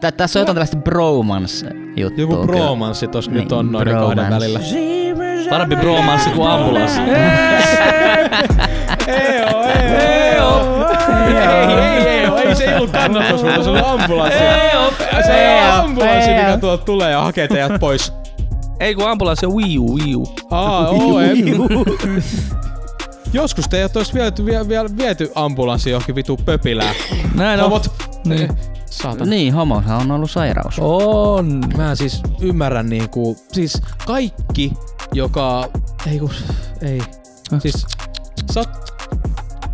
Tä, tässä on jotain tällaista bromance-juttua. Joku bromanssi tossa Niin, nyt on noiden kahden bromance. välillä. Parempi bromanssi kuin ambulanssi. Ei oo, ei oo. Ei, ei, ei, oo. ei, se ei ollut kannatus, mutta se oli ambulanssi. Ei oo, Se ei ei oo, ambulanssi, ei mikä tuolta tulee ja hakee teidät pois. Ei kun ambulanssi on Wii U, Wii U. Aa, oo, en. Joskus teidät olisi viety, vie, vie, viety ambulanssi johonkin vitu pöpilään. Näin on. Niin. Saatana. Niin, homohan on ollut sairaus. On. Mä siis ymmärrän niinku, siis kaikki, joka, ei kun, ei. Siis, sä oot,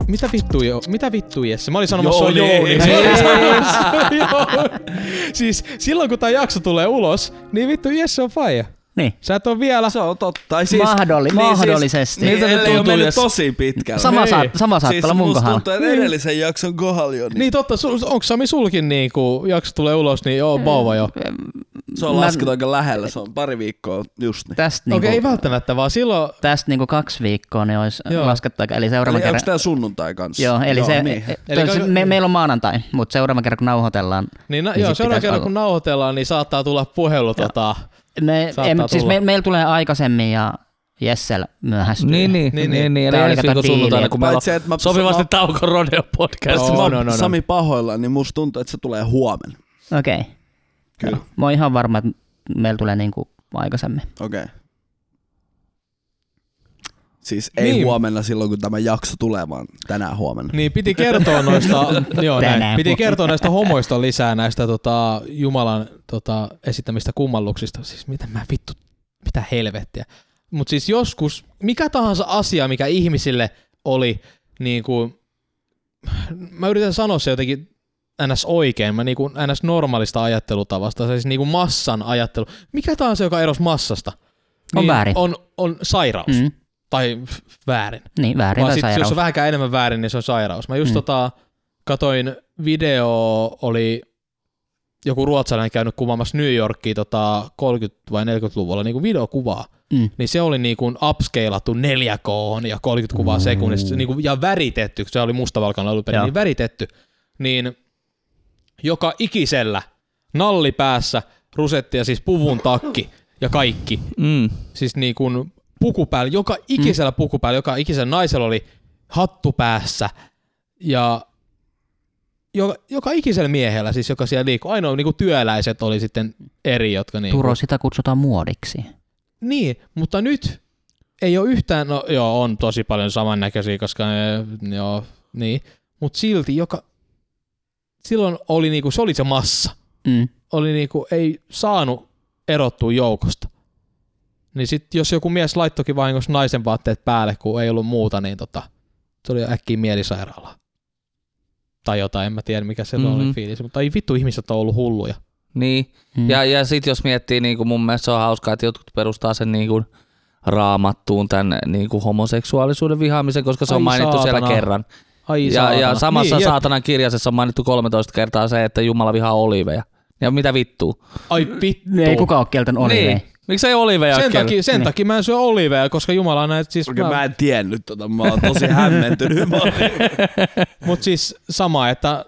mitä vittu jo, mitä vittu Jesse? Mä olin sanomassa se oli Jouni. siis silloin kun tää jakso tulee ulos, niin vittu Jesse on faija. Niin. Sä et oo vielä... Se on totta. Tai siis, Mahdolli- mahdollisesti. Siis, Miltä niin, se ole tuntuu, mennyt jos- tosi pitkälle. Sama, Niin. saat, sama saattaa siis olla mun musta kohdalla. tuntuu, että edellisen jakson kohdalla jo, niin, Niin totta, sul, onko Sami sulkin niinku, jakso tulee ulos, niin joo, vauva jo. se on Mä- laskettu aika lähellä. Se on pari viikkoa just niin. Tästä Okei, niinku, ei välttämättä, vaan silloin... tästä niinku kaksi viikkoa niin olisi Joo. laskettu aika. Eli seuraavan Eli kerran... onko tää sunnuntai kanssa? Joo, eli se, niin. e- Eli toi- ka- me, meillä on maanantai, mutta seuraavan kerran kun nauhoitellaan, Niin, na, Niin joo, pitäisi kerran kun nauhoitellaan, niin saattaa tulla puhelu tota... me, em, siis me, meillä tulee aikaisemmin ja Jessel myöhästyy. Niin, niin, Niin, niin, niin. niin, niin. Eli ensi viikon diili, sunnuntaina, että kun meillä että mä- on sopivasti mä- tauko rodeo podcast. No, oon no, no. Sami pahoillaan, niin musta tuntuu, että se tulee huomenna. Okei. Okay. Kyllä. Mä oon ihan varma, että meillä tulee niinku aikaisemmin. Okei. Okay. Siis ei Niin. huomenna silloin, kun tämä jakso tulee, vaan tänään huomenna. Niin piti kertoa noista, joo, näin, piti kertoa näistä homoista lisää näistä tota, Jumalan tota, esittämistä kummalluksista. Siis mitä mä vittu, mitä helvettiä. Mutta siis joskus, mikä tahansa asia, mikä ihmisille oli niin kuin, mä yritän sanoa se jotenkin ns. oikein, mä niin kuin ns. normaalista ajattelutavasta, siis niin kuin massan ajattelu. Mikä tahansa, joka erosi massasta, On niin väärin. On, on sairaus. Mm. Tai väärin. Niin, väärin Vaan tai sit, jos sairaus. on vähänkään enemmän väärin, niin se on sairaus. Mä just Mm. mm. tota, katoin video, oli joku ruotsalainen käynyt kuvaamassa New Yorkia tota 30- vai 40-luvulla niin kuin videokuvaa. Mm. Niin se oli niin kuin upscalattu 4K ja 30 kuvaa sekunnissa niin kuin, ja väritetty, se oli mustavalkoinen alun perin, niin väritetty. Niin joka ikisellä nalli päässä, rusetti ja siis puvun takki ja kaikki Mm. siis niin kuin puku päällä, joka ikisellä mm. puku päällä, joka ikisellä naisella oli hattu päässä ja joka, joka ikisellä miehellä, siis joka siellä liikkuu, ainoa niin kuin työläiset oli sitten eri, jotka niin Turo, sitä kutsutaan muodiksi. Niin, mutta nyt ei ole yhtään, no joo, on tosi paljon samannäköisiä, koska ne, joo, niin, mutta silti joka, silloin oli niinku, se oli se massa, Mm. oli niinku, ei saanut erottua joukosta. Niin sit jos joku mies laittokin vahingossa naisen vaatteet päälle, kun ei ollut muuta, niin tota, se oli äkkiä mielisairaala. Tai jotain, en mä tiedä mikä se mm-hmm. oli Mhm. fiilis, mutta ei vittu ihmiset on ollut hulluja. Niin. Mm. Ja, ja sitten jos miettii, niin kuin mun mielestä se on hauskaa, että jotkut perustaa sen niin kuin raamattuun tämän niin kuin homoseksuaalisuuden vihaamisen, koska se on Ai mainittu siellä saatana. kerran. Ai Ja, saatana. ja samassa niin, saatanan kirjasessa on mainittu 13 kertaa se, että Jumala vihaa oliveja. Ja mitä vittuu? Ai vittu. Ei kukaan ole kieltänyt olivei. Niin. Miksi ei oliveja Sen takia, sen Niin. takia mä en syö oliveja, koska Jumala näitä siis... Okei, mä en tiennyt tota, mä oon tosi hämmentynyt. Mä Mut siis sama, että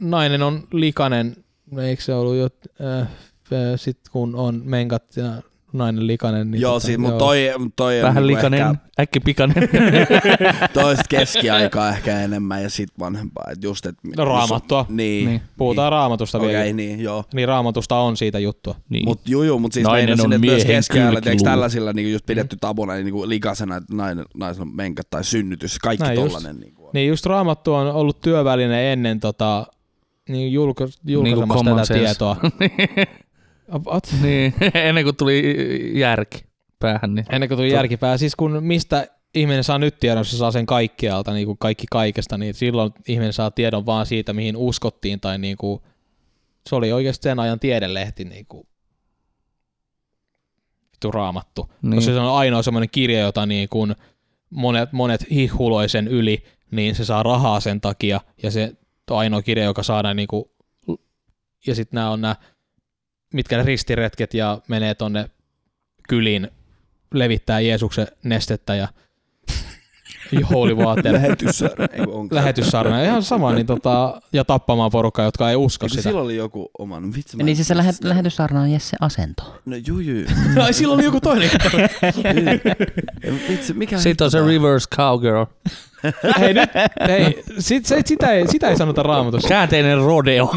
nainen on likainen, eikö se ollut jo, äh, äh, sit kun on menkat ja nainen likainen. Niin Joo, tota, siis, mutta toi, toi on Vähän niinku likainen, ehkä äkkipikainen. toista keskiaikaa ehkä enemmän ja sit vanhempaa. Et just, et, No, raamattua. Niin. Niin. niin. Puhutaan raamatusta Okei, vielä. okay, niin, joo. Niin raamatusta on siitä juttua. niin. Mut juu, juu, mut siis Nainen on että myös miehen keskiajalla, kylkiluu. tällaisilla niin just pidetty tabuna niin kuin likasena, että nainen, naisen on menkät tai synnytys, kaikki Näin just. tollanen. Niin kuin. Niin just raamattu on ollut työväline ennen tota, niin julka, julkaisemassa common tätä sense. tietoa. What? niin. Ennen kuin tuli järki päähän. Niin. Ennen kuin tuli järkipää. Siis kun mistä ihminen saa nyt tiedon, se saa sen kaikkialta, niin kuin kaikki kaikesta, niin silloin ihminen saa tiedon vaan siitä, mihin uskottiin, tai niin kuin, se oli oikeasti sen ajan tiedelehti, niin kuin, vittu raamattu. Niin. Niin. Koska se on ainoa semmoinen kirja, jota niin kuin monet, monet hihhuloi sen yli, niin se saa rahaa sen takia, ja se on ainoa kirja, joka saadaan niin kuin, ja sitten nämä on nämä, mitkä ne ristiretket ja menee tonne kyliin levittää Jeesuksen nestettä ja holy water, Lähetyssarna. Lähetyssarna, ihan sama, niin tota, ja tappamaan porukkaa, jotka ei usko Eikö sitä. Sillä oli joku oman. Vitsi, Niin siis se lähet, sitä. lähetyssaarna on Jesse Asento. No juu, juu. Ai, sillä oli joku toinen. Vitsi, mikä Sitten on se reverse cowgirl. hei, nyt, hei, sit, se, sitä, ei, sitä ei sanota raamatussa. Käänteinen rodeo.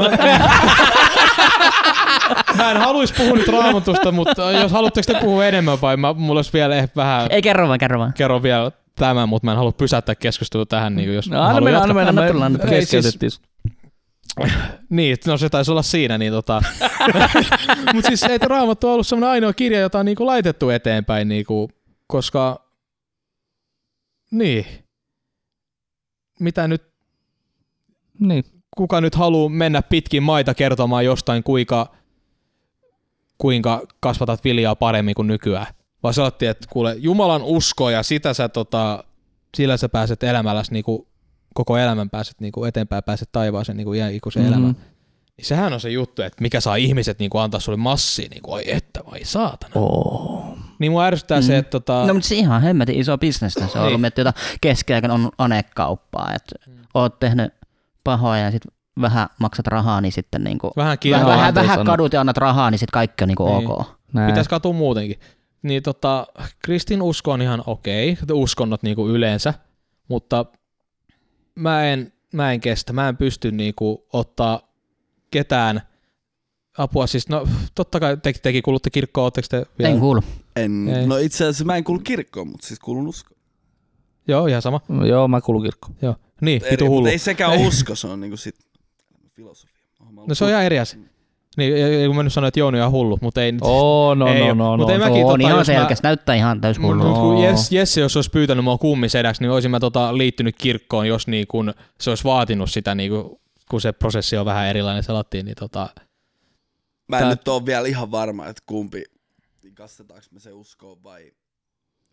Mä en haluaisi puhua nyt raamatusta, mutta jos haluatteko te puhua enemmän vai mä, mulla olisi vielä ehkä vähän, Ei kerro vaan, kerro vaan. kerron vielä tämän, mutta mä en halua pysäyttää keskustelua tähän, niin jos No, mä anna mennä, anna mennä. Anna tulla, anna. Ei, siis- keskeytettiin. Niin, no se taisi olla siinä, niin tota. Mutta siis ei Raamattu on ollut semmoinen ainoa kirja, jota on niinku laitettu eteenpäin, niinku, koska niin, mitä nyt, Niin. Kuka nyt haluaa mennä pitkin maita kertomaan jostain, kuinka, kuinka kasvatat viljaa paremmin kuin nykyään. Vaan sanottiin, että kuule, Jumalan usko ja sitä sä tota, sillä sä pääset elämälläsi niinku, koko elämän pääset niinku eteenpäin, pääset taivaaseen niinku iän ikuisen mm-hmm. elämän. Niin sehän on se juttu, että mikä saa ihmiset niinku antaa sulle massia, niinku, oi että, vai saatana. Oh. Niin mua ärsyttää mm. se, että tota, No mutta se ihan hemmetin iso bisnestä. Se on ollut Niin. miettiä jotain keskiaikana on anekauppaa, että oot tehnyt pahoja ja sitten vähän maksat rahaa, niin sitten niinku, vähän vähän, vähän, vähän kadut ja annat rahaa, niin sitten kaikki on niinku Niin. ok. Näin. Pitäisi katua muutenkin. Niin tota, kristin usko on ihan okei, uskonnot niinku yleensä, mutta mä en, mä en kestä, mä en pysty niinku ottaa ketään apua, siis no totta kai te, tekin kuulutte kirkkoon, ootteko te vielä? En kuulu. En, Ei. no itse asiassa mä en kuulu kirkkoon, mutta siis kuulun uskoon. Joo, ihan sama. Joo, mä kuulun kirkkoon. Joo. Niin, Eri, hullu. mutta ei sekään ole usko, se on niinku sit filosofia. No se on ihan eri asia. Niin, ei- ei- kun mä nyt sanoin, että Jouni on hullu, mutta ei nyt. Oh, no, Ei no, no, Mut no. ei mäkin on tota, ihan jos mä- selkeästi, näyttää ihan täys hullu. Mut kun No. Jesse, Jesse, jos olisi pyytänyt mua kummisedäksi, niin olisin mä tota liittynyt kirkkoon, jos niin kun se olisi vaatinut sitä, niin kun, kun se prosessi on vähän erilainen selattiin, niin tota, Mä en Tää- nyt ole vielä ihan varma, että kumpi, niin kastetaanko me se uskoon vai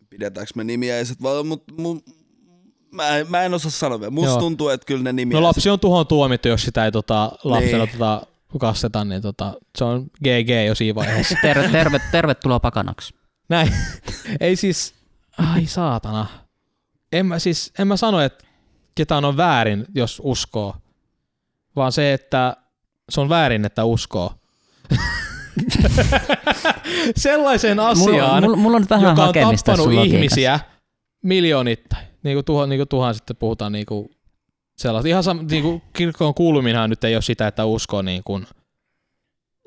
pidetäänkö me nimiäiset, vai, mut, mu, mä, en, mä en osaa sanoa vielä. Musta Joo. tuntuu, että kyllä ne no nimiäiset, lapsi on tuhoon tuomittu, jos sitä ei tota, lapsena Niin. tota, kasteta, niin tota, se on GG jo siinä vaiheessa. Terve, terve, tervetuloa pakanaksi. Näin. ei siis, ai saatana. En mä siis, en mä sano, että ketään on väärin, jos uskoo, vaan se, että se on väärin, että uskoo. Sellaiseen asiaan, Mulla, mulla on nyt vähän joka on tappanut ihmisiä miljoonittain. Niin kuin, tuho, niin kuin tuhan sitten puhutaan niin kuin sellaista. Ihan sam, niin kuin kirkkoon kuuluminenhan nyt ei ole sitä, että uskoo niin kuin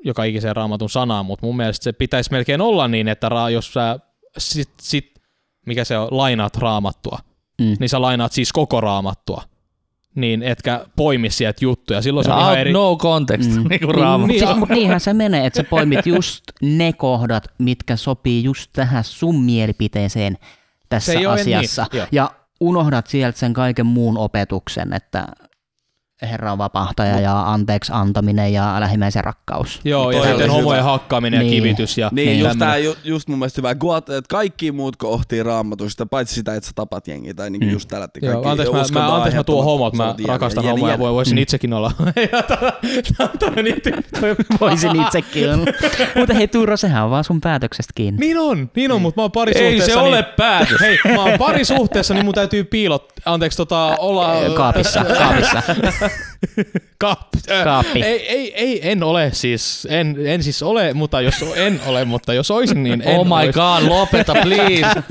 joka ikiseen raamatun sanaan, mutta mun mielestä se pitäisi melkein olla niin, että ra, jos sä sit, sit, mikä se on, lainaat raamattua, Mm. niin sä lainaat siis koko raamattua, niin etkä poimi sieltä juttuja. Silloin se on ihan eri... no context, Mm. mm. niin kuin Niin, raamattu. niin, siis, mutta niinhän se menee, että sä poimit just ne kohdat, mitkä sopii just tähän sun mielipiteeseen tässä oo asiassa. niin, ja unohdat sieltä sen kaiken muun opetuksen, että Herra on vapahtaja ja anteeksi antaminen ja lähimmäisen rakkaus. Joo, ja sitten homojen hakkaaminen ja Niin. kivitys. Ja Niin, Niin, just, tää, ju, just mun mielestä hyvä, kun että kaikki muut kohtii raamatusta, paitsi sitä, että sä tapat jengiä, tai niinku Mm. just tällä, että Joo, kaikki anteeksi, mä, mä, anteeksi, mä tuon homot, mä rakastan homoja, jäänyt. voi, voisin Mm. itsekin olla. Ja Voisin itsekin olla. Mutta hei Tuuro, sehän on vaan sun päätöksestä kiinni. Niin on, niin on, mutta mä oon parisuhteessa. Ei se ole niin, päätös. Hei, mä oon parisuhteessa, niin mun täytyy piilot, anteeksi, tota, olla... Kaapissa, kaapissa. Kaappi. äh, Kaappi. Ei, ei, ei, en ole siis, en, en siis ole, mutta jos en ole, mutta jos olisin, niin en Oh my ois. god, lopeta please.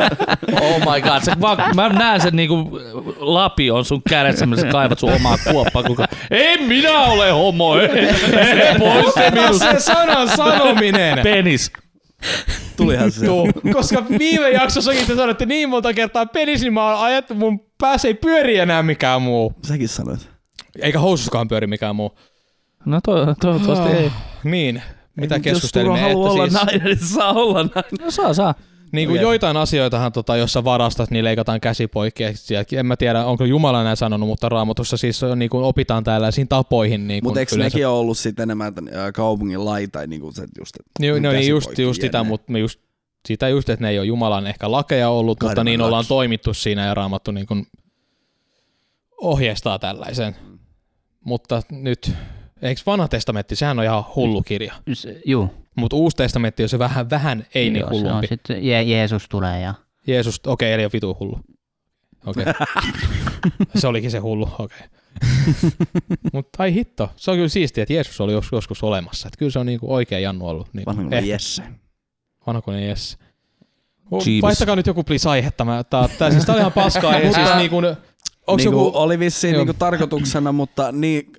Oh my god, se, vaan, mä näen sen niinku lapi on sun kädessä, missä sä kaivat sun omaa kuoppaa. Kuka, en minä ole homo, ei, ei pois se minusta. Se sanan sanominen. Penis. Tulihan se. Tuu, koska viime jaksossakin te sanoitte niin monta kertaa penis, niin mä oon ajattu, mun päässä ei pyöri enää mikään muu. Säkin sanoit. Eikä housuskaan pyöri mikään muu. No to, toivottavasti ei. Niin, mitä Jos keskustelimme, Turo haluaa olla siis, nainen, niin saa olla nainen. No saa, saa. niin kuin joitain asioitahan, tota, jos sä varastat, niin leikataan käsi poikki. En mä tiedä, onko Jumala näin sanonut, mutta raamatussa siis on, niin kuin opitaan tällaisiin tapoihin. Niin Mutta kuin eikö yleensä- nekin ole ollut sitten enemmän kaupungin laita, tai niinku se just, Niin, no niin just, just sitä, mutta me just, sitä just, että ne ei ole Jumalan ehkä lakeja ollut, mutta Karmen niin ollaan laki. toimittu siinä ja raamattu niin kuin ohjeistaa tällaisen. Mutta nyt, eikö vanha testamentti, sehän on ihan hullu kirja. Juu. Mutta uusi testamentti on se vähän, vähän ei niin Joo, se on hullumpi. sitten Je- Jeesus tulee ja Jeesus, okei, okay, eli on vitu hullu. okei. Okay. se olikin se hullu, okei. Okay. Mutta ai hitto, se on kyllä siistiä, että Jeesus oli jos- joskus olemassa. Että kyllä se on niinku oikea Jannu ollut. Niin Vanha eh, Jesse. vanhakoinen Jesse. Oh, vaihtakaa nyt joku please aihetta. Mä, tää, tää, siis tää oli ihan paskaa. siis niinku, onks niinku, joku, Oli vissiin niinku tarkoituksena, mutta niin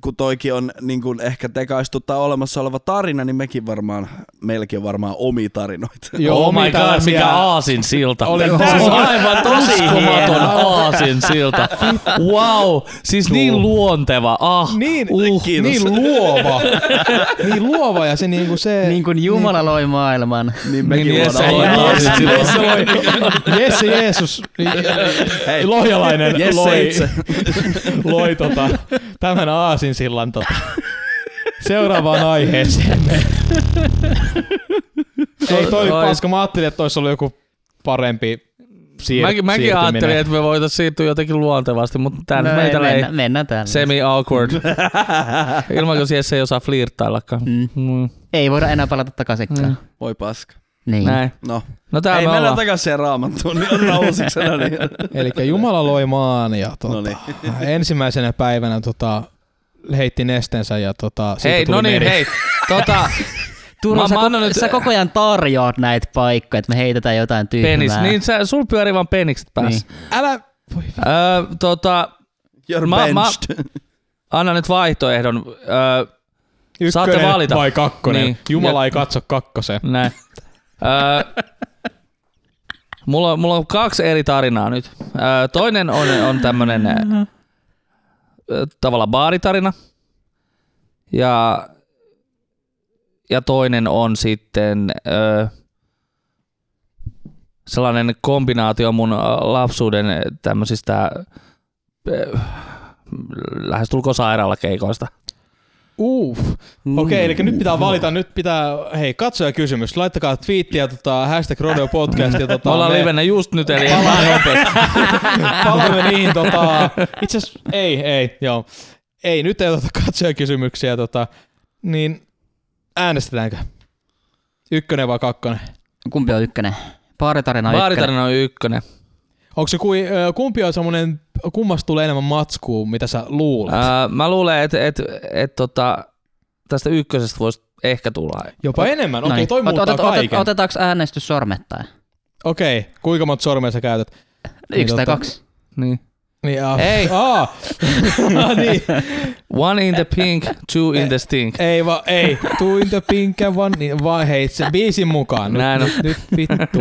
kun toikin on niin kuin ehkä tekaistu tai olemassa oleva tarina, niin mekin varmaan, meilläkin on varmaan omia tarinoita. Joo, oh my god, mikä aasin silta. Oli siis aivan tosi uskomaton hieno. aasin silta. Wow, siis niin luonteva. Ah, Niin, uh. Kiitos. niin luova. niin luova ja se niinku se... Niin kuin Jumala loi maailman. Niin mekin Niin, Jesse aasin silta. Jesse, loi, Jesse Jeesus, Hei, lohjalainen Jesse loi, itse. loi tota, tämän aasinsillan tota, seuraavaan aiheeseen. Ei toi Oi. paska, mä ajattelin, että olisi ollut joku parempi siir- Mäkin, mäkin ajattelin, että me voitaisiin siirtyä jotenkin luontevasti, mutta tää no, meitä ei mennään, mennään täällä. semi-awkward. Ilman, jos Jesse ei osaa flirttaillakaan. Mm. Mm. Ei voida enää palata takaisinkaan. Mm. Voi paska. Niin. Näin. No, No ei me mennään ollaan. takaisin siihen raamattuun, niin on usiksena. Niin. Eli Jumala loi maan ja tota, No niin. ensimmäisenä päivänä tota, heitti nestensä ja tota, siitä Hei, tuli no niin, meri. hei. Tota, Turo, Mä- sä, mä ko- annan nyt- sä koko ajan tarjoat näitä paikkoja, että me heitetään jotain tyhmää. penis. Niin sä, sul pyörii vaan penikset päässä. Älä... Voi Öö, tota, You're Mä- mä- benched. anna nyt vaihtoehdon. Öö, Saatte Ykkönen valita. vai kakkonen? Niin. Jumala Ja- ei katso kakkosen. näin. Mulla, on- mulla on kaksi eri tarinaa nyt. Öö, toinen on, on tämmönen öö, tavallaan baaritarina. Ja, ja toinen on sitten öö, sellainen kombinaatio mun lapsuuden tämmöisistä lähestulkoon sairaalakeikoista. Uff. Okei, eli nyt pitää valita, nyt pitää, hei, katsoja kysymys. Laittakaa twiittiä, tota, hashtag Rodeo Podcast. Ja, tota, Me ollaan livenä just nyt, eli vaan nopeasti. palaamme niihin, tota, itse asiassa, ei, ei, joo. Ei, nyt ei oteta katsoja kysymyksiä, tota, niin äänestetäänkö? Ykkönen vai kakkonen? Kumpi on ykkönen? Baaritarina on ykkönen. Baaritarina on ykkönen. Onko se kui, kumpi on semmonen, kummasta tulee enemmän matskua, mitä sä luulet? Ää, mä luulen, että et, et, tota, tästä ykkösestä voisi ehkä tulla. Jopa enemmän? Okei, niin. toi muuttaa otet- otet- kaiken. Otetaanko äänestys sormettain? Okei, kuinka monta sormea sä käytät? Niin, Yksi tai tota- kaksi? Niin. Niin, ah, Ei. Aa. Ah, niin. One in the pink, two in the stink. Ei va, ei. Two in the pink and one, niin vaan hei, se biisin mukaan. Nyt, Näin on. nyt, nyt vittu.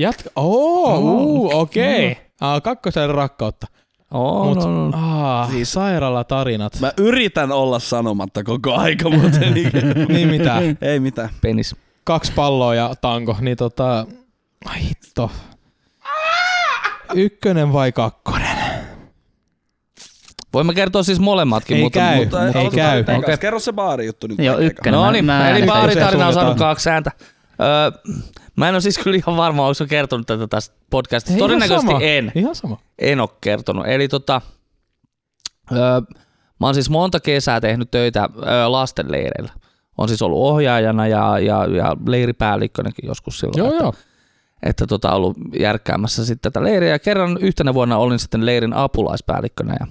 Jatka. Oo, oh, uh, okei. Okay. Ah, kakkosen rakkautta. Oh, Mut, no, no. ah, siis sairaalatarinat. Mä yritän olla sanomatta koko aika, mutta niin, niin mitä? ei mitään. Penis. Kaksi palloa ja tanko. Niin tota, ai hitto. Ykkönen vai kakkonen? Voimme kertoa siis molemmatkin, Ei mutta, käy. mutta Ei aloitetaan käy. ekana. Okei. Kerro se baarijuttu nyt. Joo, ykkönen. No niin, eli baaritarina on saanut kaksi ääntä. Öö, mä en ole siis kyllä ihan varma, onko kertonut tätä tästä podcastista. Ei, ihan Todennäköisesti sama. en. Ihan sama. En ole kertonut. Eli tota, öö, mä oon siis monta kesää tehnyt töitä öö, lastenleireillä. On siis ollut ohjaajana ja, ja, ja leiripäällikkönäkin joskus silloin. Joo, että, joo. että tota, ollut järkkäämässä sitten tätä leiriä. Ja kerran yhtenä vuonna olin sitten leirin apulaispäällikkönä ja,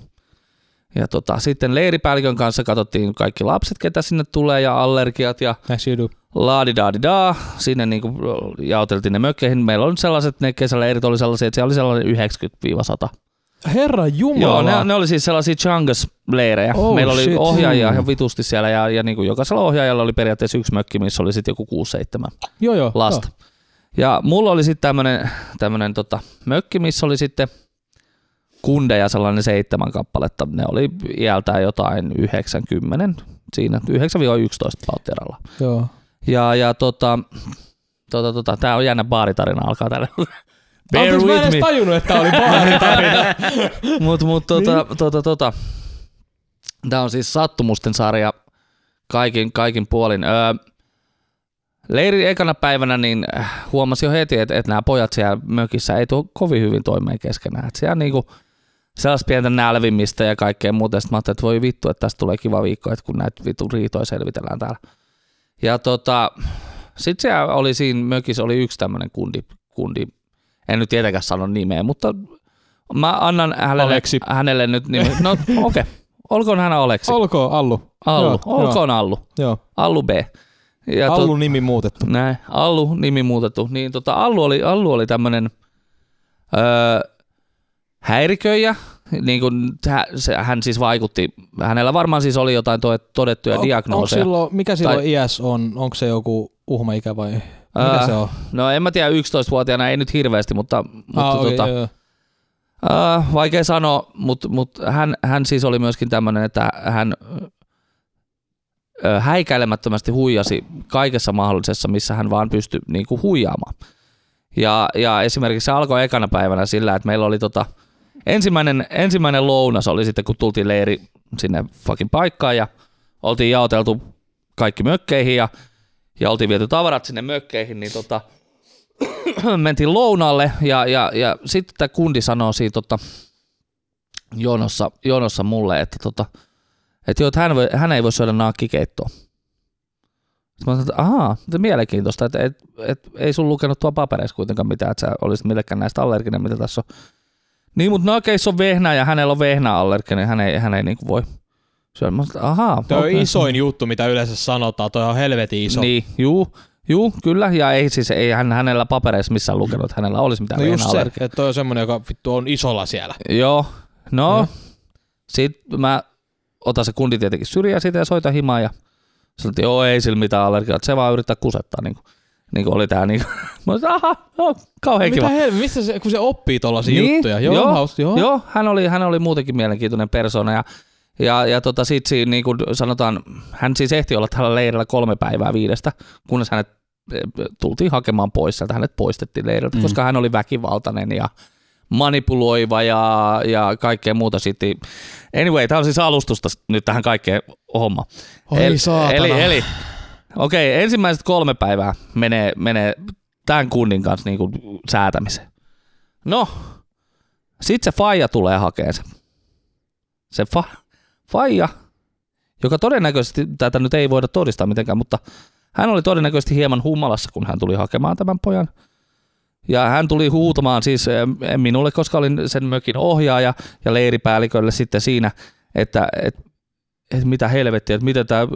ja tota, sitten leiripäällikön kanssa katsottiin kaikki lapset, ketä sinne tulee ja allergiat ja As you do. Laadidaadidaa. Sinne niinku jaoteltiin ne mökkeihin. Meillä oli sellaiset, ne kesäleirit oli sellaisia, että siellä oli sellainen 90-100. Herra Jumala. Joo, ne, ne oli siis sellaisia Changas-leirejä. Oh, Meillä oli shit. ohjaajia ihan vitusti siellä ja, ja niinku jokaisella ohjaajalla oli periaatteessa yksi mökki, missä oli sitten joku 6-7 joo, joo, lasta. Ja mulla oli sitten tämmönen, tämmönen tota, mökki, missä oli sitten kundeja sellainen seitsemän kappaletta. Ne oli iältään jotain 90, siinä 9-11 pautteralla. Joo. Ja, ja tota, tota, tota, tää on jännä baaritarina alkaa tällä. Bear Anteeksi, mä en with edes me. tajunnut, että tää oli baaritarina. Mut, mut tota, tota, tota, tää on siis sattumusten sarja kaikin, kaikin puolin. Öö, leirin ekana päivänä niin äh, huomasi jo heti, että, että nämä pojat siellä mökissä ei tule kovin hyvin toimeen keskenään. Et siellä niinku sellaista pientä nälvimistä ja kaikkea muuta. Sitten mä ajattelin, että voi vittu, että tästä tulee kiva viikko, että kun näitä vittu riitoja selvitellään täällä. Ja tota, sitten siellä oli siinä mökissä oli yksi tämmöinen kundi, kundi, en nyt tietenkään sano nimeä, mutta Mä annan hänelle, Aleksi. hänelle nyt nimi. No okei, okay. olkoon hän Aleksi. Olkoon Allu. Allu. Joo, olkoon Allu. Joo. Allu B. Ja Allu nimi muutettu. Näin, Allu, nimi muutettu. Niin tota, Allu oli, Allu oli tämmönen öö, häiriköijä, niin kuin hän siis vaikutti, hänellä varmaan siis oli jotain to, todettuja Onko diagnooseja. silloin, mikä silloin Tai- iäs on? Onko se joku uhmaikä vai mikä Ää, se on? No en mä tiedä, 11-vuotiaana ei nyt hirveästi, mutta, mutta Ah, tota, joo, joo. Äh, vaikea sanoa, mutta mut hän, hän siis oli myöskin tämmöinen, että hän ö, häikäilemättömästi huijasi kaikessa mahdollisessa, missä hän vaan pystyi niinku huijaamaan. Ja, ja esimerkiksi se alkoi ekana päivänä sillä, että meillä oli tota, ensimmäinen, ensimmäinen lounas oli sitten, kun tultiin leiri sinne fucking paikkaan ja oltiin jaoteltu kaikki mökkeihin ja, ja oltiin viety tavarat sinne mökkeihin, niin tota, mentiin lounalle ja, ja, ja sitten tämä kundi sanoo siinä tota, jonossa, jonossa mulle, että, tota, että, joo, että hän, voi, hän ei voi syödä nakkikeittoa. Sitten mä sanoin, että ahaa, mielenkiintoista, että et, et, ei sun lukenut tuo papereissa kuitenkaan mitään, että sä olisit millekään näistä allerginen, mitä tässä on. Niin, mutta nakeissa on vehnä ja hänellä on vehnäallerginen, hän ei, hän ei niinku voi syödä. Mä sanoin, ahaa. Toi on okei. isoin juttu, mitä yleensä sanotaan. Toi on helvetin iso. Niin, juu, juu, kyllä, ja ei siis, ei hän, hänellä papereissa missään lukenut, että hänellä olisi mitään No just se, että toi on semmonen, joka vittu on isolla siellä. Joo, no, Joo. sitten mä otan se kundi tietenkin syrjään siitä ja soitan himaan ja sanoin, että joo, ei sillä mitään allergiaa, se vaan yrittää kusettaa, niin kuin, niin kuin oli tää niin kuin, mä sanoin, aha, joo, kauhean Mitä kiva. helvetti, missä se, kun se oppii tollasia Niin, juttuja. Joo, joo, haus, joo. Joo, hän oli, hän oli muutenkin mielenkiintoinen persona ja, ja, ja tota, sit siinä niin kuin sanotaan, hän siis ehti olla tällä leirillä kolme päivää viidestä, kunnes hänet eh, tultiin hakemaan pois sieltä, hänet poistettiin leiriltä, Mm. mm. koska hän oli väkivaltainen ja manipuloiva ja, ja kaikkea muuta sitten. Anyway, tämä on siis alustusta nyt tähän kaikkeen homma. Oi eli, saatana. eli, eli okei, ensimmäiset kolme päivää menee, menee tämän kunnin kanssa niinku säätämiseen. No, sit se faija tulee hakemaan sen. Se fa, faija, joka todennäköisesti, tätä nyt ei voida todistaa mitenkään, mutta hän oli todennäköisesti hieman humalassa, kun hän tuli hakemaan tämän pojan. Ja hän tuli huutamaan siis minulle, koska olin sen mökin ohjaaja ja leiripäällikölle sitten siinä, että et, et mitä helvettiä, että miten tämä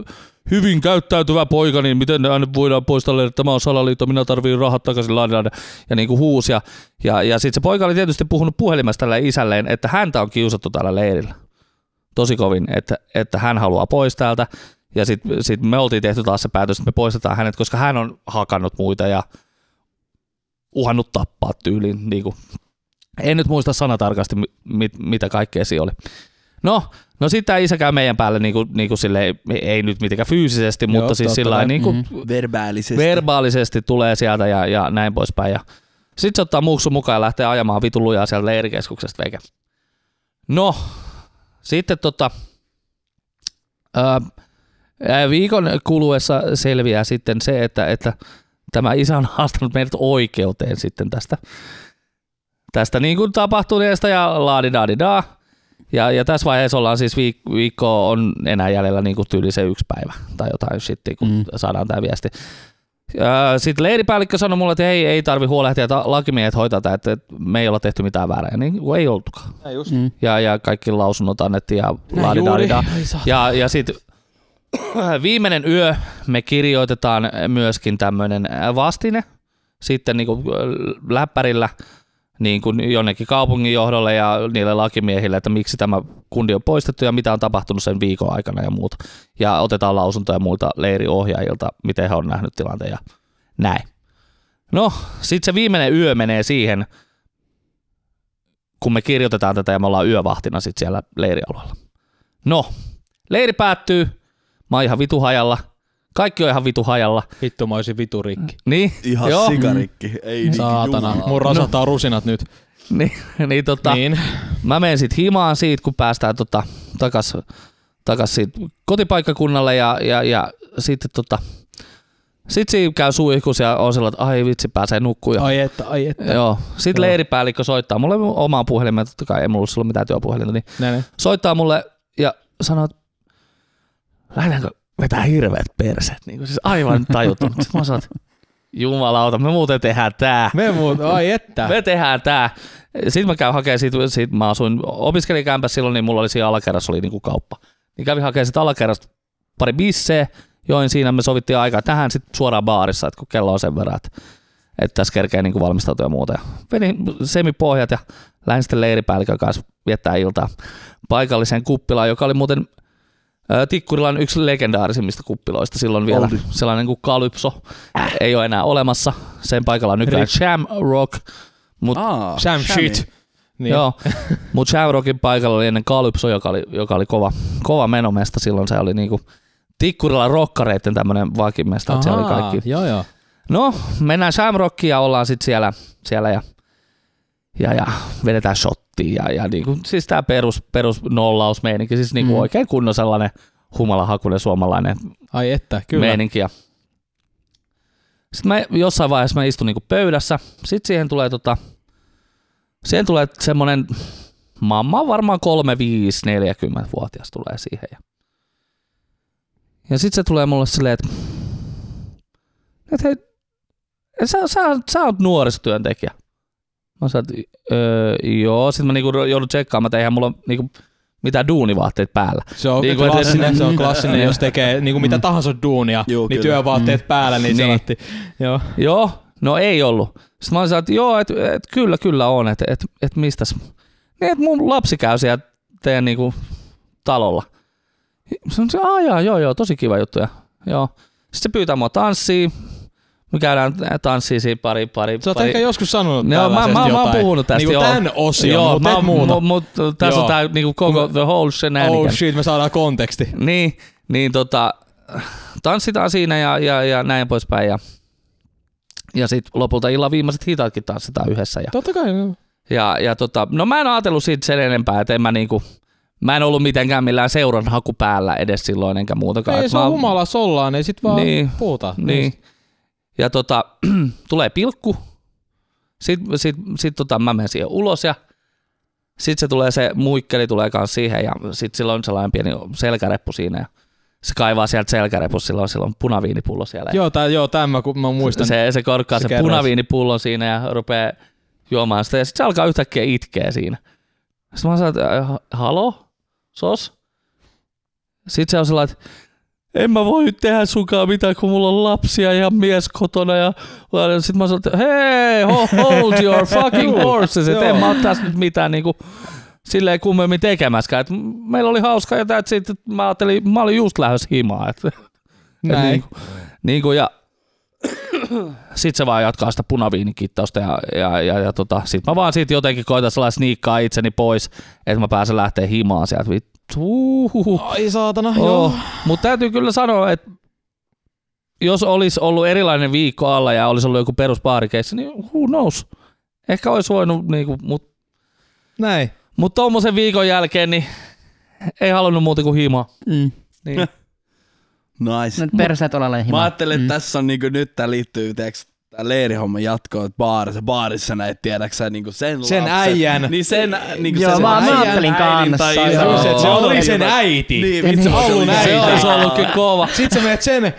hyvin käyttäytyvä poika, niin miten hänet voidaan poistaa leiriltä, tämä on salaliitto, minä tarviin rahat takaisin, laadaan, ja niin kuin huusi. Ja, ja, ja sitten se poika oli tietysti puhunut puhelimessa tälle isälleen, että häntä on kiusattu täällä leirillä. Tosi kovin, että, että hän haluaa pois täältä. Ja sitten sit me oltiin tehty taas se päätös, että me poistetaan hänet, koska hän on hakannut muita ja uhannut tappaa tyyliin. Niin kuin. En nyt muista sanatarkasti, mi- mit, mitä kaikkea siinä oli. No, no sitten tämä isä käy meidän päälle niin kuin, niin kuin silleen, ei nyt mitenkään fyysisesti, Joo, mutta siis sillä niin kuin Mhm. Verbaalisesti. verbaalisesti tulee sieltä ja, ja näin poispäin. Ja sitten se ottaa muksu mukaan ja lähtee ajamaan vitun lujaa sieltä leirikeskuksesta veke. No, sitten tota, ää, ää, viikon kuluessa selviää sitten se, että, että tämä isä on haastanut meidät oikeuteen sitten tästä, tästä niin kuin tapahtuneesta ja laadidadidaa. Ja, ja tässä vaiheessa ollaan siis viik- viikkoa on enää jäljellä niin kuin tyyli se yksi päivä tai jotain sitten, kun Mm. saadaan tämä viesti. Sitten leiripäällikkö sanoi mulle, että ei, ei tarvi huolehtia, että lakimiehet hoitaa tätä, että me ei olla tehty mitään väärää. Ja niin ei oltukaan. Näin just. Mm. Ja, ja kaikki lausunnot annettiin ja saatana. Ja, ja sitten viimeinen yö me kirjoitetaan myöskin tämmöinen vastine sitten niin kuin läppärillä niin kuin jonnekin kaupungin johdolle ja niille lakimiehille, että miksi tämä kundi on poistettu ja mitä on tapahtunut sen viikon aikana ja muuta. Ja otetaan lausuntoja muilta leiriohjaajilta, miten he on nähnyt tilanteen ja näin. No, sitten se viimeinen yö menee siihen, kun me kirjoitetaan tätä ja me ollaan yövahtina sitten siellä leirialueella. No, leiri päättyy, mä oon ihan vituhajalla, kaikki on ihan vituhajalla. Vittu mä olisin vitu rikki. Niin, Ihan joo, sikarikki. Ei niin Saatana. jumala. Mun rasataan rusinat nyt. niin, niin, tota, Niin. mä menen sitten himaan siitä, kun päästään tota, takas, takas siitä kotipaikkakunnalle ja, ja, ja sitten tota, sit siinä käy suihkus ja on sellainen, että ai vitsi, pääsee nukkuun. Ai että, ai että. Joo. Sitten Joo. leiripäällikkö soittaa mulle omaan puhelimeen, totta kai ei mulla ollut mitään työpuhelinta, niin näin. soittaa mulle ja sanoo, että lähdetäänkö vetää hirveät perseet, niin kuin siis aivan tajuttomat. Sitten mä että Jumalauta, me muuten tehdään tää. Me muut, ai että. Me tehdään tää. Sitten mä käyn hakemaan siitä, siitä mä asuin opiskelijakämpässä silloin, niin mulla oli siinä alakerrassa oli niinku kauppa. Niin kävin hakemaan siitä alakerrasta pari bisseä, join siinä, me sovittiin aikaa tähän sitten suoraan baarissa, että kun kello on sen verran, että, että tässä kerkee niinku valmistautua ja muuta. Ja vedin semipohjat ja lähdin sitten leiripäällikön kanssa viettää iltaa paikalliseen kuppilaan, joka oli muuten ää, Tikkurilan yksi legendaarisimmista kuppiloista silloin vielä. Oldi. Sellainen kuin Kalypso ei ole enää olemassa. Sen paikalla on nykyään Rip. Sham Rock, Mut, Aa, Sham shit. Niin. Joo, mutta Shamrockin paikalla oli ennen Kalypso, joka oli, joka oli kova, kova menomesta silloin. Se oli niinku Tikkurilla rokkareitten tämmöinen vakimesta, että siellä oli Ahaa, kaikki. Joo, joo. No, mennään Shamrockiin ja ollaan sitten siellä, siellä ja, ja, ja, vedetään shottia ja, ja niinku, siis tämä perus, perus nollausmeininki, siis niinku Mm. oikein kunnon sellainen humalahakunen suomalainen Ai että, kyllä. meininki. Ja sitten mä jossain vaiheessa mä istun niinku pöydässä. Sitten siihen tulee tota, siihen tulee semmonen, mamma varmaan 3, 5, 40 vuotias tulee siihen. Ja, ja sitten se tulee mulle silleen, että et hei, sä, sä, sä oot nuorisotyöntekijä. Mä sanoin, että öö, joo. Sitten mä niinku joudun tsekkaamaan, että eihän mulla ole niinku mitään duunivaatteet päällä. Se on Niin kuin, että- klassinen, se on klassinen, jos tekee niin kuin mitä tahansa duunia, Juu, niin kyllä. työvaatteet päällä, niin, Niin. se otti. Joo. Joo, no ei ollut. Sitten mä olin että joo, että et, kyllä, kyllä on, että et, et mistäs. Niin, että mun lapsi käy siellä teidän niinku talolla. Sanoin, että aah, jaa, joo, joo, tosi kiva juttu. Ja, joo. Sitten se pyytää mua tanssiin. Me käydään tanssiin siinä pari, pari, Sä oot pari. ehkä joskus sanonut Joo, mä, mä, mä, oon puhunut tästä Niinku joo. tämän osion, joo, mutta mä, et muuta. Mutta tässä Joo. on tää niinku koko the whole shenanigan. Oh shit, me saadaan konteksti. Niin, niin tota, tanssitaan siinä ja, ja, ja näin poispäin. Ja, ja sitten lopulta illan viimeiset hitaatkin tanssitaan yhdessä. Ja, Totta kai. joo. ja, ja tota, no mä en ajatellut siitä sen enempää, että en mä niinku, mä en ollut mitenkään millään seuran haku päällä edes silloin enkä muutakaan. Ei se mä, on humalas ollaan, niin sit vaan Niin. puhutaan. Niin. Ja tota, tulee pilkku. Sitten sit, sit, tota, mä menen siihen ulos ja sitten se tulee se muikkeli tulee kans siihen ja sitten sillä on sellainen pieni selkäreppu siinä ja se kaivaa sieltä selkärepusta, sillä on, sillä on punaviinipullo siellä. Joo, tää, joo, tämä kun mä muistan. se, se korkkaa se kerroit. punaviinipullon siinä ja rupeaa juomaan sitä ja sitten se alkaa yhtäkkiä itkeä siinä. Sitten mä sanoin, että "Äh, halo, sos? Sitten se on sellainen, että en mä voi tehdä sunkaan mitään, kun mulla on lapsia ja mies kotona. Ja sitten mä sanoin, että hei, ho- hold your fucking horses, että en mä oo tässä nyt mitään niinku, silleen kummemmin tekemäskään. Et meillä oli hauska ja sitten mä ajattelin, mä olin just lähdössä himaan. Et, Näin. Niin, kuin, niin kuin, ja sitten se vaan jatkaa sitä punaviinikittausta ja, ja, ja, ja tota, sit mä vaan siitä jotenkin koitan sellainen sniikkaa itseni pois, että mä pääsen lähteä himaan sieltä. Vittu. Ai saatana, Oh. joo. Mutta täytyy kyllä sanoa, että jos olisi ollut erilainen viikko alla ja olisi ollut joku perusbaarikeissi, niin who knows. Ehkä olisi voinut, niinku, mutta Näin. mut tommosen viikon jälkeen niin ei halunnut muuta kuin himaa. Mm. Niin. Nice. Nyt perseet olla Mä himaa. ajattelin, että Mm. tässä on niinku, nyt tää liittyy, tiiäks, tää leirihomman jatkoon, että baarissa, baarissa näet, tiedäksä, niinku sen Sen lapsen. äijän. Niin sen, niinku Joo, sen mä- mä äijän ajattelin äidin tai kanssa, isän. joo. Se Joo. oli sen äiti. Niin, Niin. vitsi, se Alun oli äiti. Se äiti. olisi ollut kyllä kova. Sitten sä menet sen,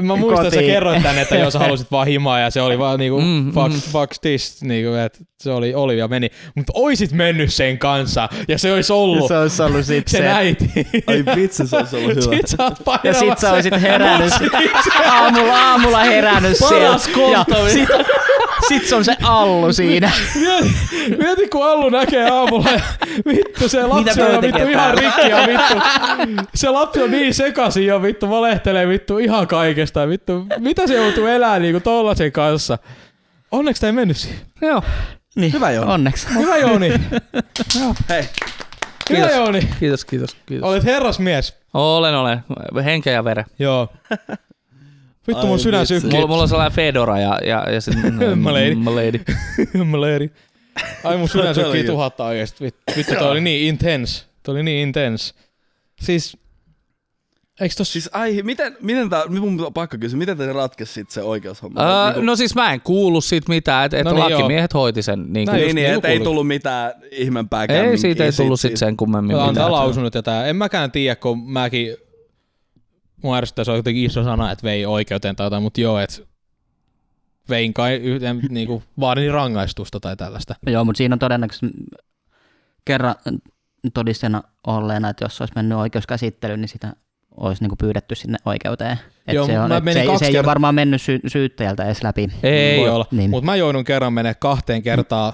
mä muistan, että sä kerroit tän, että jos halusit vaan himaa ja se oli vaan niinku Mm, fuck, mm. fuck this, niinku, että se oli Olivia meni. Mutta oisit mennyt sen kanssa ja se olisi ollut Se olisi ollut sit sen se. äiti. Ai vitsi, se olisi ollut hyvä. Sit sä oot Ja sit sä olisit herännyt. aamulla, aamulla herännyt Paras. Ja kohtaaminen. sit, sit se on se allu siinä. Mieti, mieti, kun Allu näkee aamulla ja vittu se lapsi Mitä on vittu ihan rikki ja vittu. Se lapsi on niin sekaisin jo vittu, valehtelee vittu ihan kaikesta. Vittu, mitä se joutuu elää niinku tollasen kanssa? Onneksi tää ei mennyt siihen. Joo. Niin, Hyvä Jouni. Onneksi. Hyvä Jouni. Hei, Hyvä Kiitos. Jouni. Kiitos, kiitos, kiitos. Olet herrasmies. Olen, olen. Henkeä ja veren. Joo. Vittu mun sydän sykkii. Mulla, mulla on sellainen fedora ja, ja, ja sitten... My lady. Mä leiri. Ai mun sydän sykkii hyvä. tuhatta oikeesti. Vittu, vittu toi oli niin intense. Toi oli niin intense. Siis... Eiks tossa... siis ai, miten, miten tää, mun on pakko kysyä, miten te ratkesi sit se oikeushomma? Öö, Niinku- no siis mä en kuullut siitä mitään, että et No niin, lakimiehet hoiti sen. Niin kuin, niin, niin, että ei tullut mitään ihmeempää ei, siitä ei tullut sit sit sen kummemmin Antaa mitään. lausunut ja tää. En mäkään tiedä, kun mäkin... Mua ärsyttää, se on jotenkin iso sana, että vei oikeuteen tai jotain, mutta joo, että vein kai yhden, niinku, vaadin rangaistusta tai tällaista. Joo, mutta siinä on todennäköisesti kerran todistena olleena, että jos olisi mennyt oikeuskäsittelyyn, niin sitä olisi niinku pyydetty sinne oikeuteen. Et Joo, se, on, mä se, se ei ole kertaa- varmaan mennyt sy- syyttäjältä edes läpi. Ei Voi- olla, Niin. mutta mä joudun kerran menee kahteen kertaan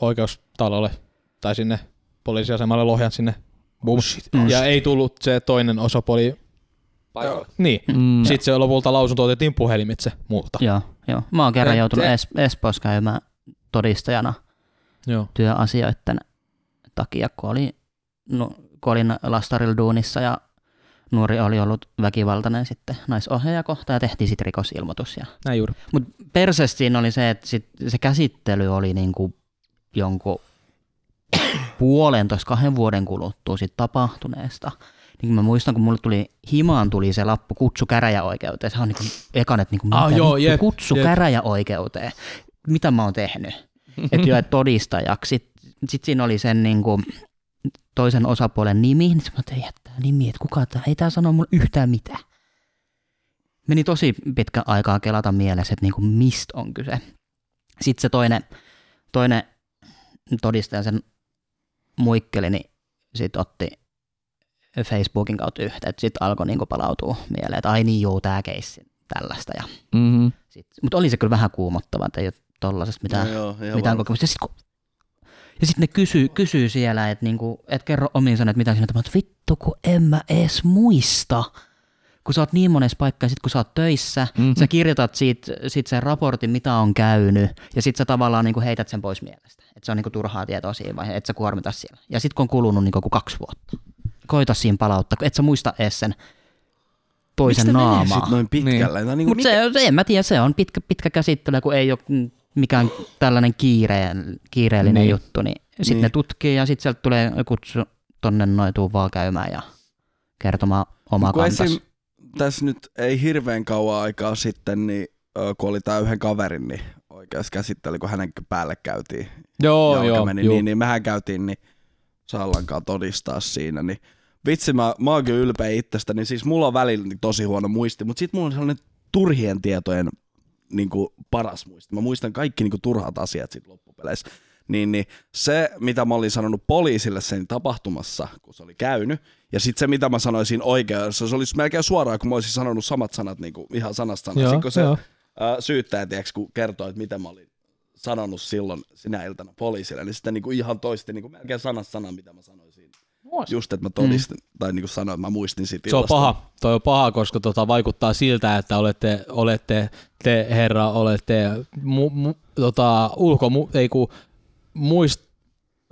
oikeustalolle tai sinne poliisiasemalle Lohjan sinne. Boom. Mm. Ja ei tullut se toinen osapuoli. Paikalle. Niin. Mm. Sitten se lopulta lausunto otettiin puhelimitse multa. Joo, joo. Mä oon kerran Et- joutunut et- es- Espoossa käymään todistajana Joo. työasioiden takia, kun, oli, no, kun olin lastarilla duunissa ja nuori oli ollut väkivaltainen sitten naisohjaaja kohtaan ja tehtiin sitten rikosilmoitus. Ja... Näin juuri. Mutta persestä siinä oli se, että sit se käsittely oli niinku jonkun puolentoista kahden vuoden kuluttua sit tapahtuneesta. Niin mä muistan, kun mulle tuli himaan tuli se lappu kutsu käräjäoikeuteen. Se on niinku ekan, että niinku, Ah, mitä joo, jep, kutsu jep. käräjäoikeuteen. Mitä mä oon tehnyt? Että jo, et todistajaksi. Sitten sit siinä oli sen niinku toisen osapuolen nimi. Niin mä tein, että tää nimi, että kuka tää, ei tää sano mulle yhtään mitään. Meni tosi pitkä aikaa kelata mielessä, että niinku mistä on kyse. Sitten se toinen, toinen todistaja, sen muikkeli, niin sitten otti Facebookin kautta yhteyttä. Sitten alkoi niinku palautua mieleen, että ai niin joo, tämä keissi tällaista. Ja Mm-hmm. sit, mutta oli se kyllä vähän kuumottava, että ei ole tollasesta mitään, No joo, mitään kokemusta. Ja sitten ja sit ne kysyy, kysyy siellä, että niinku, et kerro omiin sanoin, että mitä siinä tapahtuu. Vittu, kun en mä edes muista. Kun sä oot niin monessa paikkaa, sit kun sä oot töissä, mm-hmm. sä kirjoitat siitä, sit sen raportin, mitä on käynyt, ja sit sä tavallaan niinku heität sen pois mielestä. Että se on niinku turhaa tietoa siinä vaiheessa, että sä kuormita siellä. Ja sit kun on kulunut niinku kaksi vuotta, koita siinä palauttaa, et sä muista edes sen toisen menee naamaa. sit noin pitkälle? Niin. Niin Mutta se, se, en mä tiedä, se on pitkä, pitkä käsittely, kun ei ole mm, mikään tällainen kiireen, kiireellinen Niin. juttu, niin sitten Niin. ne tutkii ja sitten sieltä tulee kutsu tonne noin tuu vaan käymään ja kertomaan omaa kantas. esim, tässä nyt ei hirveän kauan aikaa sitten, niin kun oli tää yhden kaverin, niin oikeuskäsittely, kun hänen päälle käytiin Joo, joo. meni joo. niin, niin mehän käytiin niin Sallankaan todistaa siinä, niin vitsi mä, mä oon kyllä ylpeä itsestä, niin siis mulla on välillä niin tosi huono muisti, mutta sit mulla on sellainen turhien tietojen niin kuin paras muisti. Mä muistan kaikki niin kuin turhat asiat sit loppupeleissä. Niin, niin se, mitä mä olin sanonut poliisille sen tapahtumassa, kun se oli käynyt, ja sitten se, mitä mä sanoin siinä oikeudessa, se olisi melkein suoraan, kun mä olisin sanonut samat sanat niin kuin ihan sanasta Sitten kun se joo. ää, syyttäjä, tiiäks, kun kertoi, että mitä mä olin sanonut silloin sinä iltana poliisille, niin sitten niin kuin ihan toisti niin kuin melkein sanasta sanaa, mitä mä sanoin siinä. Just, että mä todistin, mm. tai niin kuin sanoin, että mä muistin siitä Se on illasta. paha. Toi on paha, koska tota, vaikuttaa siltä, että olette, olette te herra, olette mu, mu, tota, ulko, mu, ei kun, muist,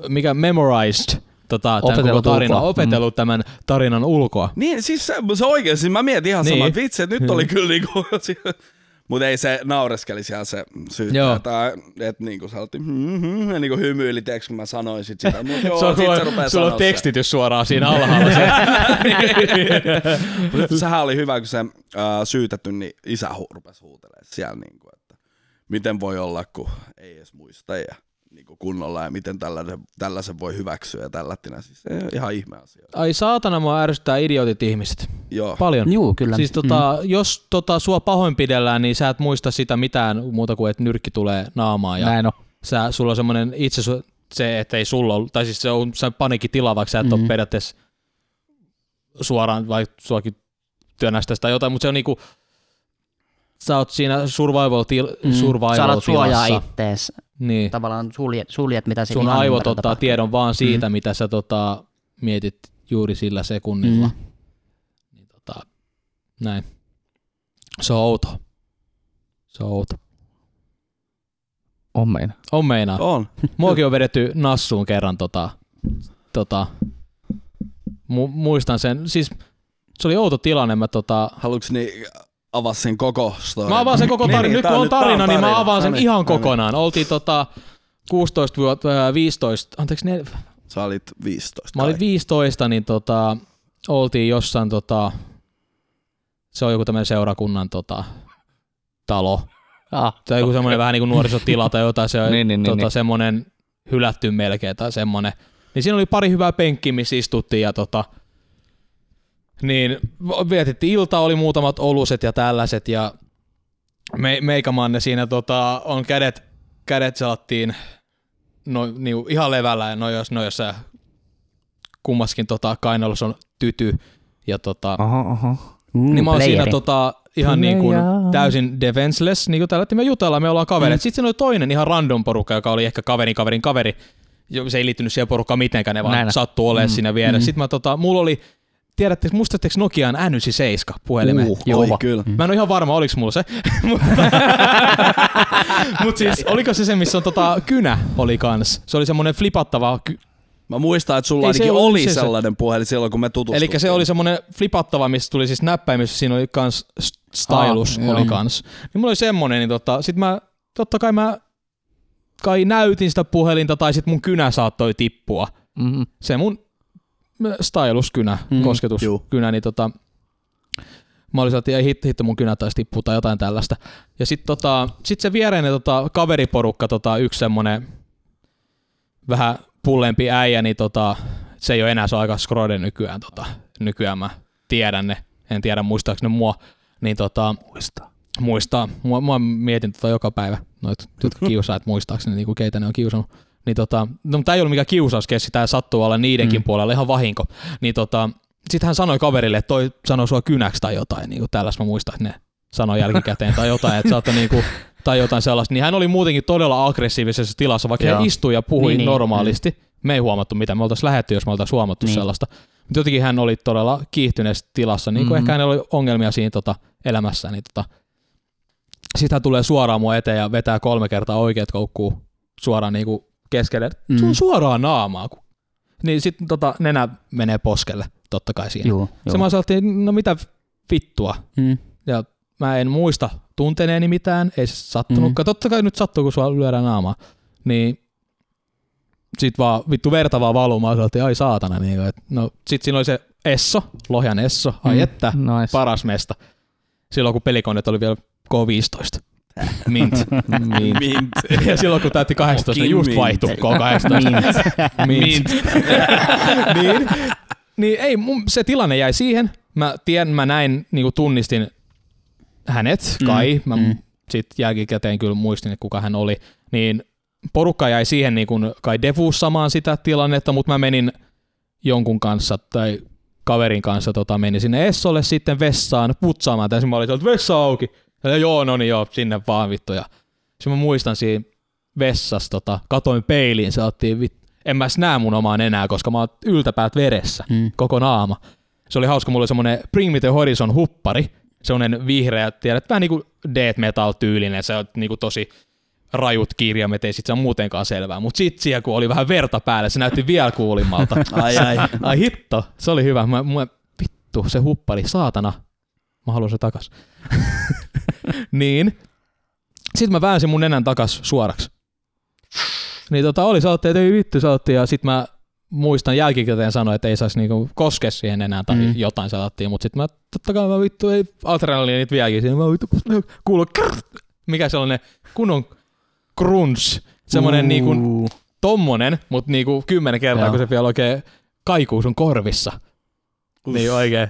mikä memorized tota, tämän koko Opetellut tarina, ulkoa. opetellut tämän tarinan ulkoa. Niin, siis se, se oikeasti, mä mietin ihan Niin. niin. sama, vitsi, että nyt oli kyllä niinku, mutta ei se naureskeli siellä se syyttäjä, tai että niinku sä oltiin, mm-hmm, ja niinku hymyili, tiiäks, kun mä sanoin sit sitä, mutta joo, se on, sit se sulla, rupeaa sulla on tekstitys suoraan siinä alhaalla. Se. se. Mut sehän oli hyvä, kun se ää, syytetty, niin isä hu- rupesi huutelemaan siellä, niinku, että miten voi olla, kun ei edes muista ja niinku kunnolla, ja miten tällaisen, tällaisen voi hyväksyä ja tällättinä. Siis se on ihan ihme asia. Ai saatana, mua ärsyttää idiotit ihmiset. Joo. Paljon. Juu, kyllä. Siis tota, mm. jos tota, sua pahoinpidellään, niin sä et muista sitä mitään muuta kuin, että nyrkki tulee naamaan. Ja Näin on. sä, sulla on semmoinen itse se, että ei sulla ole, tai siis se on se paniikkitila, vaikka sä et mm-hmm. ole periaatteessa suoraan, vai suakin työnästäisi tai jotain, mutta se on niinku, sä oot siinä survival, til, Mm. survival Sä alat suojaa ittees. Niin. Tavallaan suljet, suljet mitä siinä Sun ihan aivot ottaa tapahtuu. tiedon vaan siitä, Mm. mitä sä tota, mietit juuri sillä sekunnilla. Mm. Niin, tota, näin. Se on outo. Se on outo. On meina. On meinaa. On. Muakin on vedetty nassuun kerran tota, tota, mu- muistan sen, siis se oli outo tilanne, mä tota, Haluatko niin avaa sen koko story? mä avaan sen koko Niin, tarinan, niin, nyt kun on tarina, niin mä avaan sen ihan kokonaan. Oltiin tota 16 vuotta, ää, 15, anteeksi, ne, Sä olit 15. mä olin kai. 15, niin tota, oltiin jossain tota, se on joku tämmöinen seurakunnan tota, talo. Ah, Tai joku semmoinen vähän niin kuin nuorisotila tai jotain, se on Niin, niin, niin, tota, niin. semmoinen hylätty melkein tai semmoinen. Niin siinä oli pari hyvää penkkiä, missä istuttiin ja tota, niin vietettiin iltaa, oli muutamat oluset ja tällaiset ja me, meikämanne siinä tota, on kädet, kädet saattiin no, niinku, ihan levällä ja no jos, no jos kummaskin tota, kainalossa on tyty ja tota, Oho, oho. Mm, niin mä oon siinä tota, ihan niin kuin täysin defenseless, niin kuin tällä hetkellä me jutellaan, me ollaan kavereita. Mm. Sitten siinä oli toinen ihan random porukka, joka oli ehkä kaverin kaverin kaveri. Jo- Se ei liittynyt siihen porukkaan mitenkään, ne vaan Näin. sattuu olemaan Mm. siinä vieressä. Mm. Sitten mä tota, mulla oli, tiedätte, muistatteko Nokian N97 puhelimen? Uh, Joo. oi, kyllä. Mä en ole ihan varma, oliko mulla se. Mutta Mut siis, oliko se se, missä on tota, kynä oli kans? Se oli semmonen flipattava ky- Mä muistan, että sulla Ei se ainakin ollut oli se- se- sellainen puhelin silloin, kun me tutustuttiin. Eli se oli semmoinen flipattava, missä tuli siis näppäimissä, siinä oli kans stylus Ah, oli joo. kans. Niin mulla oli semmonen, niin tota, sit mä, totta kai mä kai näytin sitä puhelinta tai sit mun kynä saattoi tippua. Mm-hmm. Se mun styluskynä, Mm, kosketuskynä, niin tota, mä olin että ei hitto, hitto mun kynä taisi tippua tai jotain tällaista. Ja sit, tota, sit se viereinen tota, kaveriporukka, tota, yksi semmonen vähän pullempi äijä, niin tota, se ei ole enää, se aika skrode nykyään. Tota, nykyään mä tiedän ne, en tiedä muistaako ne mua, niin tota, Muista. muistaa. Mua, mua mietin tota joka päivä, noit, jotka kiusaa, että muistaakseni niinku keitä ne on kiusannut. Niin tota, no, tämä ei ollut mikään kiusauskessi, tämä sattuu olla niidenkin Mm. puolella ihan vahinko. Niin tota, sitten hän sanoi kaverille, että toi sanoi sua kynäksi tai jotain, niin kuin tällaista mä muistan, että ne sanoi jälkikäteen tai jotain, että saatte niinku, tai jotain sellaista. Niin hän oli muutenkin todella aggressiivisessa tilassa, vaikka Joo. hän istui ja puhui Niin, niin, niin, normaalisti. Me ei huomattu mitä, me oltaisiin lähetty, jos me oltaisiin huomattu Niin. niin. sellaista. Mutta jotenkin hän oli todella kiihtyneessä tilassa, niin kuin Mhm. mm-hmm. ehkä hänellä oli ongelmia siinä tota, elämässä, niin tota, sitten hän tulee suoraan mua eteen ja vetää kolme kertaa oikeat koukkuu suoraan niinku keskelle. Mm. Se Mm. on suoraan naamaa. Niin sitten tota, nenä menee poskelle, totta kai siinä. Joo, Se mä sanottiin, no mitä vittua. Mm. Ja mä en muista tunteneeni mitään, ei se sattunutkaan. Mm. Totta kai nyt sattuu, kun sua lyödään naamaa. Niin sit vaan vittu verta vaan valumaan, sanottiin, ai saatana. Niin, kuin, että, no sit siinä oli se Esso, Lohjan Esso, ai mm. että, Nice. paras mesta. Silloin kun pelikoneet oli vielä K15. Mint. Mint. Mint. Ja silloin kun täytti 18, niin just Mint. vaihtui K18. Mint. niin, niin ei, mun, se tilanne jäi siihen. Mä tien, mä näin, niin kuin tunnistin hänet, Kai. Mm, Mä mm. sit jälkikäteen kyllä muistin, että kuka hän oli. Niin porukka jäi siihen niin kuin kai defuussamaan sitä tilannetta, mutta mä menin jonkun kanssa tai kaverin kanssa tota, menin sinne Essolle sitten vessaan putsaamaan. Tai mä olin että vessa auki. Ja joo, no niin joo, sinne vaan vittu. Ja sitten mä muistan siinä vessassa, tota, katoin peiliin, se otti vit... En mä näe mun omaa enää, koska mä oon yltäpäät veressä, Mm. koko naama. Se oli hauska, mulla oli semmonen Bring Me The Horizon huppari, semmonen vihreä, tiedät, vähän niinku death metal tyylinen, se on niinku tosi rajut kirjaimet, ei sit se ole muutenkaan selvää. Mut sit siellä, kun oli vähän verta päällä, se näytti vielä kuulimmalta. Ai ai. Ai hitto, se oli hyvä. Mä, mä, vittu, se huppari, saatana. Mä haluan se takas. niin. Sitten mä väänsin mun nenän takas suoraksi. Niin tota, oli saatte, että ei vittu saatte, ja sit mä muistan jälkikäteen sanoa, että ei saisi niinku koskea siihen enää tai Mm. jotain salattiin, mutta sitten mä totta kai mä vittu ei adrenaliinit vieläkin siinä, mä vittu kuuluu krrrt. mikä sellainen kunnon crunch, semmonen niinku tommonen, mutta niinku kymmenen kertaa, Joo. kun se vielä oikein kaikuu sun korvissa. Niin oikein.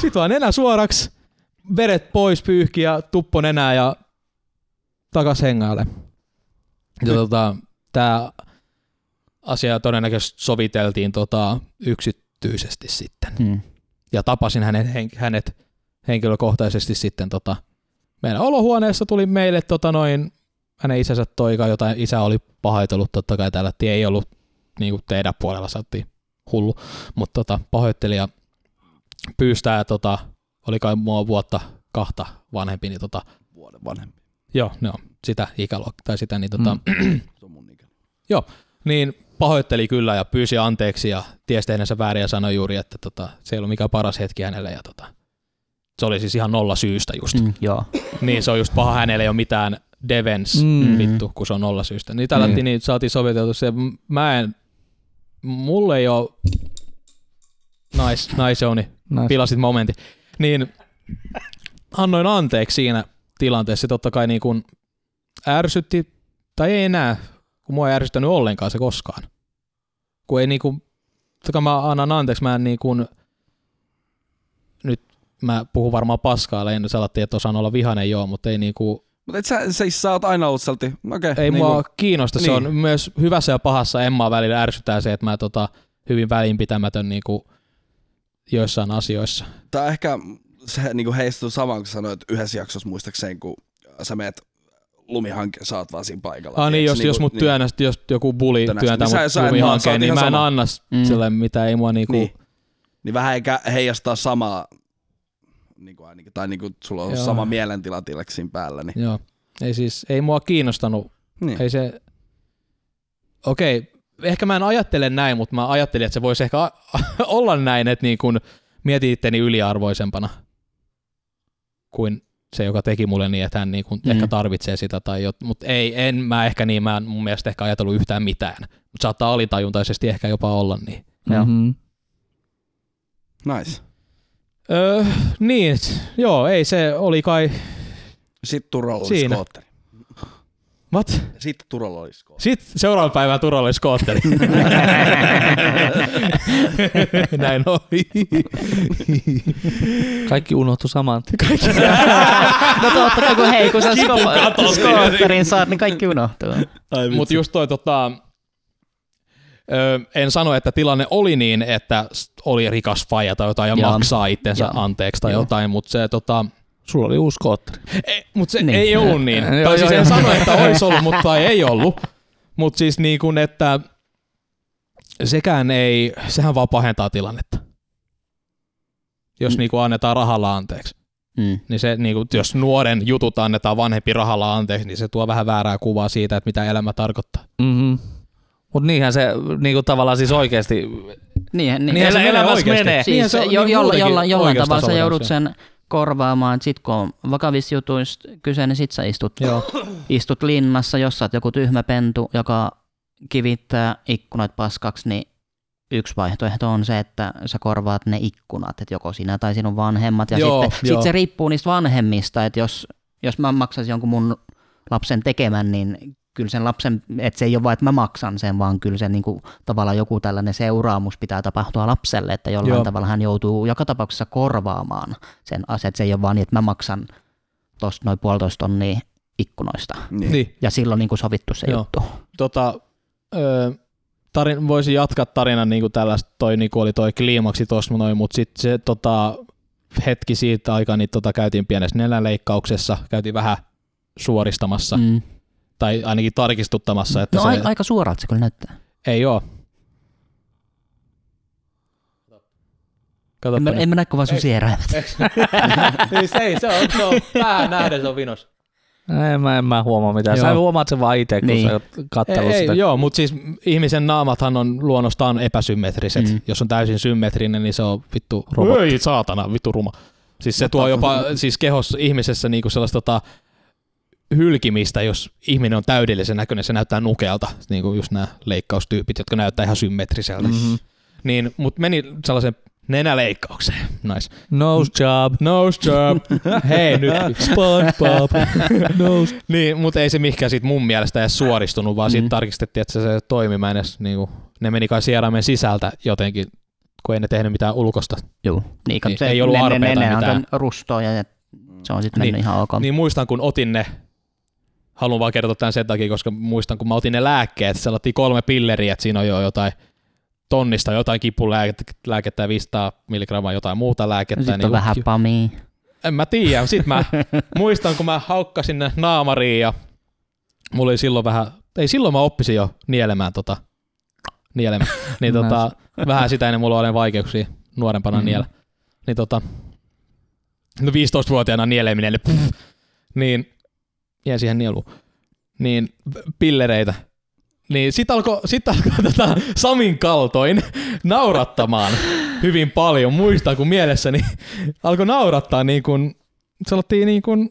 Sitten vaan nenä suoraksi, veret pois, pyyhki ja tuppo nenää ja takas hengaille. Ja tota, tää asia todennäköisesti soviteltiin tota, yksityisesti sitten. Mm. Ja tapasin hänet, hen, hänet henkilökohtaisesti sitten tota, meidän olohuoneessa tuli meille tota noin, hänen isänsä toika, jota isä oli pahoitellut totta kai täällä, että ei ollut niin kuin teidän puolella saattiin hullu, mutta tota, pahoitteli ja pyystää, tota, oli kai mua vuotta kahta vanhempi, niin tota, Vuoden vanhempi. joo, no, sitä ikäluokkaa tai sitä, niin, tota, mm. Se on mun ikä. niin pahoitteli kyllä ja pyysi anteeksi ja tiesi tehneensä väärin ja sanoi juuri, että tota, se ei ollut mikään paras hetki hänelle ja tota, se oli siis ihan nolla syystä just. Mm. Mm, joo. Niin se on just paha, hänelle ei ole mitään devens Mm. mm. vittu, kun se on nolla syystä. Niin tällä Niin. niin. saatiin soviteltu se, mä en, mulle ei ole, nice, nice Jouni, Nice. pilasit momentin. Niin annoin anteeksi siinä tilanteessa. Totta kai niin kuin ärsytti, tai ei enää, kun mua ei ärsyttänyt ollenkaan se koskaan. Kun ei niin kuin, totta kai mä annan anteeksi, mä en niin kuin, nyt mä puhun varmaan paskaa, en sanottiin, että osaan olla vihainen joo, mutta ei niinku, Mutta et sä, sä, sä oot aina ollut sieltä, okei. ei niinku, mua kiinnosta. Se niin. on myös hyvässä ja pahassa Emmaa välillä ärsyttää se, että mä tota, hyvin välinpitämätön niinku, joissain asioissa. Tää ehkä se niinku heistuu samaan, kun sanoit yhdessä jaksossa muistaakseni, kun sä meet lumihankkeen, sä oot vaan siinä paikalla. Ah, niin, jos, niinku- jos mut työnnä, jos joku buli Tönästä. työntää Niin mut sä sä lumihankkeen, niin mä en sama. anna Mm. sille mitä ei mua niinku... Niin. Niin vähän eikä heijastaa samaa, niin kuin ainakin, tai niin kuin sulla on Joo. sama mielentila tileksin päällä. Niin. Joo. Ei siis, ei mua kiinnostanut. Niin. Ei se... Okei, ehkä mä en ajattele näin, mutta mä ajattelin, että se voisi ehkä a- olla näin, että niin kun mietin itteni yliarvoisempana kuin se, joka teki mulle niin, että hän niin kun Mm. ehkä tarvitsee sitä. Tai jot, mutta ei, en mä ehkä niin, mä en mun mielestä ehkä ajatellut yhtään mitään. Mutta saattaa alitajuntaisesti ehkä jopa olla niin. Joo. Mm-hmm. Nice. Öö, niin, et- joo, ei se oli kai... Sitten Turolla oli Siinä. skootteri. What? Sitten Turolla oli skootteri. Sitten seuraavan päivän Turalla oli skootteri. Näin oli. Kaikki unohtui saman tien. no totta kai, kun hei, kun sä sko- skootterin saat, niin kaikki unohtuu. Mutta just toi tota, ö, en sano, että tilanne oli niin, että oli rikas faija tai jotain ja Joo. maksaa itsensä Joo. anteeksi tai Joo. jotain, mutta se tota, Sulla oli uusi skootteri. ei, mut se Niin. ei ollut niin. Joo, tai siis joo, en joo. sano, että olisi ollut, mutta ei ollut. Mutta siis niin kuin, että sekään ei, sehän vaan pahentaa tilannetta. Jos Mm. niin kuin annetaan rahalla anteeksi. Mm. niin se, niin kuin, jos nuoren jutut annetaan vanhempi rahalla anteeksi, niin se tuo vähän väärää kuvaa siitä, että mitä elämä tarkoittaa. Mm-hmm. Mutta niinhän se niinku tavallaan siis oikeasti, Niin, niin, Niinhän se elämässä oikeasti. menee. Siis se se, on jo, niin jolla, jollain tavalla sä joudut se. sen korvaamaan, että sit kun on vakavissa jutuista kyse, niin sit sä istut, Joo. istut linnassa, jos sä oot joku tyhmä pentu, joka kivittää ikkunat paskaksi, niin yksi vaihtoehto on se, että sä korvaat ne ikkunat, että joko sinä tai sinun vanhemmat. Ja Joo, sitten joo. sit se riippuu niistä vanhemmista, että jos, jos mä maksaisin jonkun mun lapsen tekemän, niin kyllä sen lapsen, että se ei ole vain, että mä maksan sen, vaan kyllä se niin kuin, tavallaan joku tällainen seuraamus pitää tapahtua lapselle, että jollain Joo. tavalla hän joutuu joka tapauksessa korvaamaan sen asian, että se ei ole vaan niin, että mä maksan tuosta noin puolitoista tonnia ikkunoista. Niin. Niin, Ja silloin niin kuin sovittu se Joo. juttu. tota, ö, tarin, voisin jatkaa tarinan niin kuin tällaista, toi niin kuin oli toi kliimaksi tuossa noin, mutta sitten se tota, hetki siitä aikaa, niin tota, käytiin pienessä nenäleikkauksessa, käytiin vähän suoristamassa, mm. Tai ainakin tarkistuttamassa, että No se aika suoralta se kyllä näyttää. ei ole. Katsoppa En mä, nyt. en mä näe kuin vaan sun sieräimet. Siis ei, se on, se on päähän nähden se on vinos. en mä, en mä huomaa mitään. Sä Joo. huomaat sen vaan itse, kun Niin. sä oot kattellut Ei, sitä. ei, joo, mutta siis ihmisen naamathan on luonnostaan epäsymmetriset. Mm. Mm. Jos on täysin symmetrinen, niin se on vittu Robotti. Ei, saatana, vittu ruma. Siis se tuo jopa siis kehossa ihmisessä niinku sellaista tota, hylkimistä, jos ihminen on täydellisen näköinen, se näyttää nukealta, niin kuin just nämä leikkaustyypit, jotka näyttää ihan symmetriseltä. Mm. Mm-hmm. Niin, mutta meni sellaisen nenäleikkaukseen. Nice. Nose job. Nose job. Hei nyt. SpongeBob. Nose. Niin, mutta ei se mihinkään siitä mun mielestä edes suoristunut, vaan mm. siitä Mm. tarkistettiin, että se, se toimi. Mä en edes, niinku, ne meni kai sieraimen sisältä jotenkin, kun ei ne tehnyt mitään ulkosta. Joo. Niin, Niin, se, ei ollut ne, ne, arpeita ne, ne mitään. on rustoa ja se on sitten Niin. mennyt ihan ok. Niin muistan, kun otin ne, haluan vaan kertoa tämän sen takia, koska muistan, kun mä otin ne lääkkeet, se otettiin kolme pilleriä, että siinä on jo jotain tonnista jotain kipulääkettä lääkettä ja 500 milligrammaa jotain muuta lääkettä. Sitten niin on vähän pamia. En mä tiedä. Sitten mä muistan, kun mä haukkasin ne naamariin ja mulla oli silloin vähän, ei silloin mä oppisin jo nielemään tota, nielemään. Niin tota, vähän sitä ennen mulla oli vaikeuksia nuorempana Mm. mm. niellä. Niin tota, no 15-vuotiaana nieleminen, pff, niin jäi siihen nieluun. Niin pillereitä. Niin sit alkoi sit alko, tota, Samin kaltoin naurattamaan hyvin paljon. Muistan, kun mielessäni alkoi naurattaa niin kuin, sanottiin niin kuin,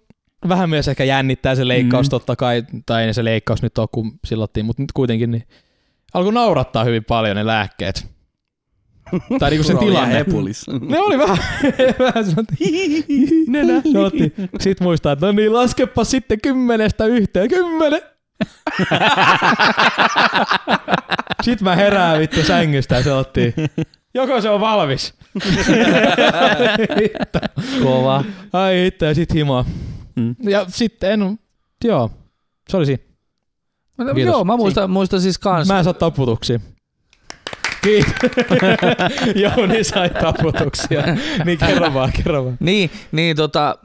vähän myös ehkä jännittää se leikkaus Mm. totta kai, tai ei se leikkaus nyt ole, kun sillottiin, mutta nyt kuitenkin niin alkoi naurattaa hyvin paljon ne lääkkeet. Tai niinku se tilanne. Hepulis. Ne oli vähän, vähän semmoinen, nenä. Sitten muistaa, että no niin, laskepa sitten kymmenestä yhteen. Kymmenen. Sitten mä herään vittu sängystä ja sanottiin, Joko se on valmis? Kova. Ai hitto, ja sit himaa. Mm. Ja sitten en, joo, se oli siinä. Kiitos. Joo, mä muistan, muistan siis kans. Mä en saa taputuksia. Kiitos. Jouni sai taputuksia. Niin kerro vaan, kerro vaan. Niin, niin tota,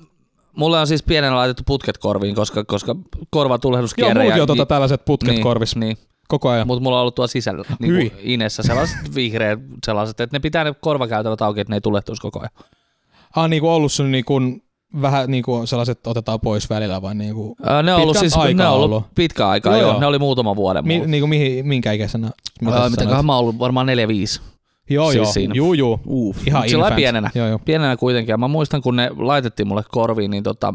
mulle on siis pienenä laitettu putket korviin, koska, koska Joo, korvatulehduskierre. mullakin on tota tällaiset putket niin, korvis Niin, koko ajan. mutta mulla on ollut tuolla sisällä niin kuin Inessä sellaiset vihreät sellaiset, että ne pitää ne korvakäytävät auki, että ne ei tulehtuisi koko ajan. Ah, niinku ollut sun niinku, vähän niinku sellaiset otetaan pois välillä vai niinku, Öö, ne on ollut siis aikaa ne on ollut ollut. pitkä aikaa, Joo, joo, joo. ne oli muutama vuoden mi, mulla. niinku mihin, minkä ikäisenä? Mitä Öö, sä mitäköhän sanoit? mä oon ollut varmaan 4-5. Joo, siis joo. siinä. Juu, juu. Uuf. Ihan Sillä pienenä. Joo, joo. Pienenä kuitenkin. Ja mä muistan, kun ne laitettiin mulle korviin, niin tota,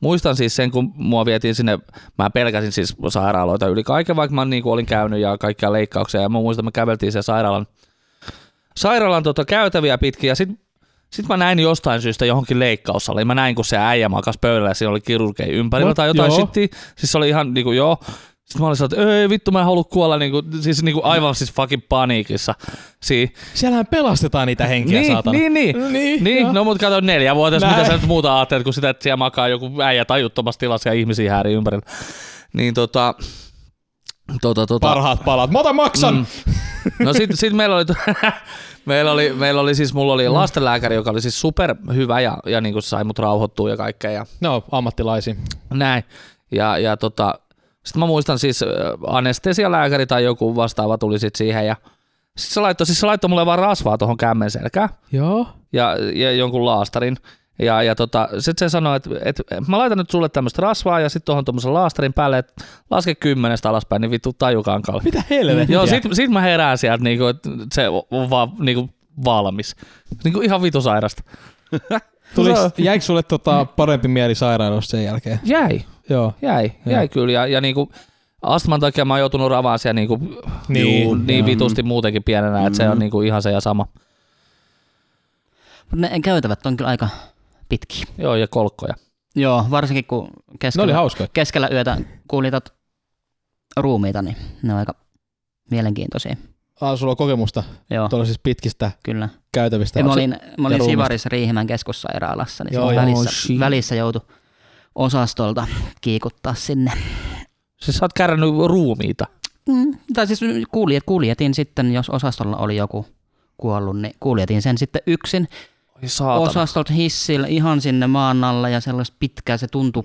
muistan siis sen, kun mua vietiin sinne, mä pelkäsin siis sairaaloita yli kaiken, vaikka mä niin olin käynyt ja kaikkia leikkauksia. Ja mä muistan, me käveltiin sen sairaalan, sairaalan tota, käytäviä pitkin ja sitten sit mä näin jostain syystä johonkin leikkaussaliin. Mä näin, kun se äijä makas pöydällä ja siinä oli kirurgeja ympärillä tai jotain Joo. shittiä. Siis se oli ihan niinku joo. Sitten mä olin että ei vittu mä en halua kuolla, niinku, siis niinku aivan siis fucking paniikissa. Si- Siellähän pelastetaan niitä henkiä, niin, saatana. niin, niin. Niin, Niin, joo. no mut kato neljä vuotta, mitä sä nyt muuta ajattelet, kun sitä, että siellä makaa joku äijä tajuttomassa tilassa ja ihmisiä häärii ympärillä. Niin tota, tota, tota. Parhaat palat. Mä otan maksan! Mm. No sit, sit meillä oli, meillä oli, meillä oli siis, mulla oli lastenlääkäri, joka oli siis super hyvä ja, ja niin kuin sai mut rauhoittua ja kaikkea ja No, ammattilaisia. näin. Ja, ja tota, sitten mä muistan siis äh, anestesialääkäri tai joku vastaava tuli sit siihen ja sit se laittoi, siis se laittoi mulle vaan rasvaa tuohon kämmen selkään Joo. ja, ja jonkun laastarin. Ja, ja tota, sitten se sanoi, että, että mä laitan nyt sulle tämmöistä rasvaa ja sitten tuohon tuommoisen laastarin päälle, että laske kymmenestä alaspäin, niin vittu tajukankalle. Mitä helvettiä? Joo, sit, sit mä herään sieltä, niinku, että se on vaan niinku, valmis. Niinku ihan vitu sairasta. On- jäikö sulle tota parempi mieli sairaalasta sen jälkeen? Jäi, Joo. jäi, Joo. jäi kyllä. Ja, ja niinku, astman takia mä oon joutunut ravaan siellä niinku, Niin. juu, niin vitusti muutenkin pienenä, että se on niinku ihan se ja sama. Ne käytävät on kyllä aika pitkiä. Joo, ja kolkkoja. Joo, varsinkin kun keskellä, keskellä yötä kuulitat ruumiita, niin ne on aika mielenkiintoisia. Ah, sulla on kokemusta Joo, tuollaisista pitkistä kyllä. käytävistä. Ja mä olin, mä olin. Sivarissa Riihimäen keskussairaalassa, niin Joo, välissä, shit. välissä joutui osastolta kiikuttaa sinne. Siis sä oot kärännyt ruumiita. Mm, tai siis kuljet, kuljetin sitten, jos osastolla oli joku kuollut, niin kuljetin sen sitten yksin saatana. osastolta hissillä ihan sinne maan alla ja sellaista pitkää, se tuntui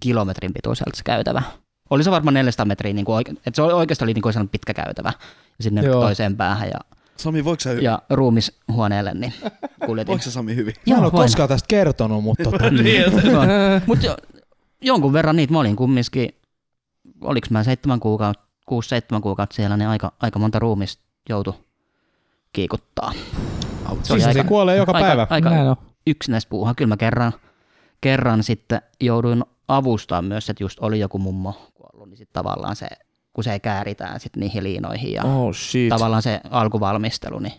kilometrin pituiselta se käytävä. Oli se varmaan 400 metriä, niin kuin oike- että se oli- oikeasti oli niin kuin pitkä käytävä ja sinne Joo. toiseen päähän ja, Sami, voiko sä, ja ruumishuoneelle niin kuljetin. voiko sä Sami hyvin? Mä en Joo, ole voin. koskaan tästä kertonut, mutta tota, Mutta jo, jonkun verran niitä, mä olin kumminkin, oliks mä seitsemän kuukautta, kuusi seitsemän kuukautta siellä, niin aika, aika monta ruumista joutui kiikuttaa. Se siis se aika, kuolee joka aika, päivä. aika Näin on. yksinäistä puuhaa. Kyllä mä kerran, kerran sitten jouduin avustaa myös, että just oli joku mummo kuollut, niin sitten tavallaan se, kun se kääritään sitten niihin liinoihin ja Oh shit. tavallaan se alkuvalmistelu, niin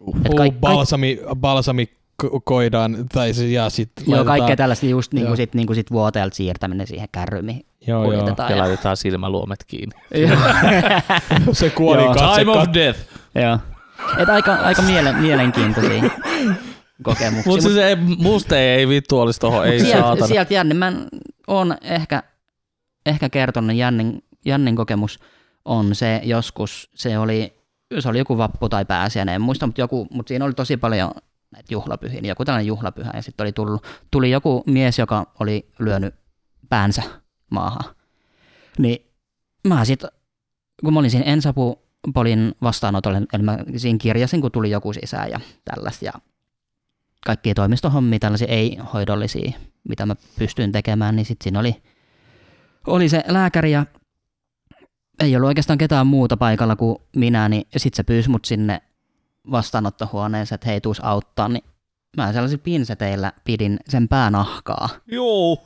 Uh. kaik, balsami, balsami ko- koidaan, tai se, ja sit joo, kaikkea tällaista just niin kuin sit, niin kuin sit vuoteelta siirtäminen siihen kärryyn, mihin Joo, joo. kuljetetaan. Ja laitetaan silmäluomet kiinni. Se kuoli katse. Time of death. Joo. Et aika, aika miele, mielenkiintoisia kokemuksia. Mutta siis ei, musta ei vittu olisi tohon, ei sieltä, saatana. sieltä Janne, mä on ehkä, ehkä kertonut Jannin, Jannin kokemus on se joskus, se oli, se oli joku vappu tai pääsiäinen, en muista, mutta, joku, mutta siinä oli tosi paljon näitä juhlapyhiä, niin joku tällainen juhlapyhä, ja sitten oli tullut, tuli joku mies, joka oli lyönyt päänsä maahan. Niin mä sitten, kun mä olin siinä Ensapupolin vastaanotolla, eli mä siinä kirjasin, kun tuli joku sisään ja tällaista, ja toimistohommia, tällaisia ei-hoidollisia, mitä mä pystyin tekemään, niin sitten siinä oli, oli se lääkäri ja ei ollut oikeastaan ketään muuta paikalla kuin minä, niin sitten se pyysi mut sinne vastaanottohuoneeseen, että hei, tuus auttaa, niin mä sellaisilla pinseteillä pidin sen päänahkaa Joo,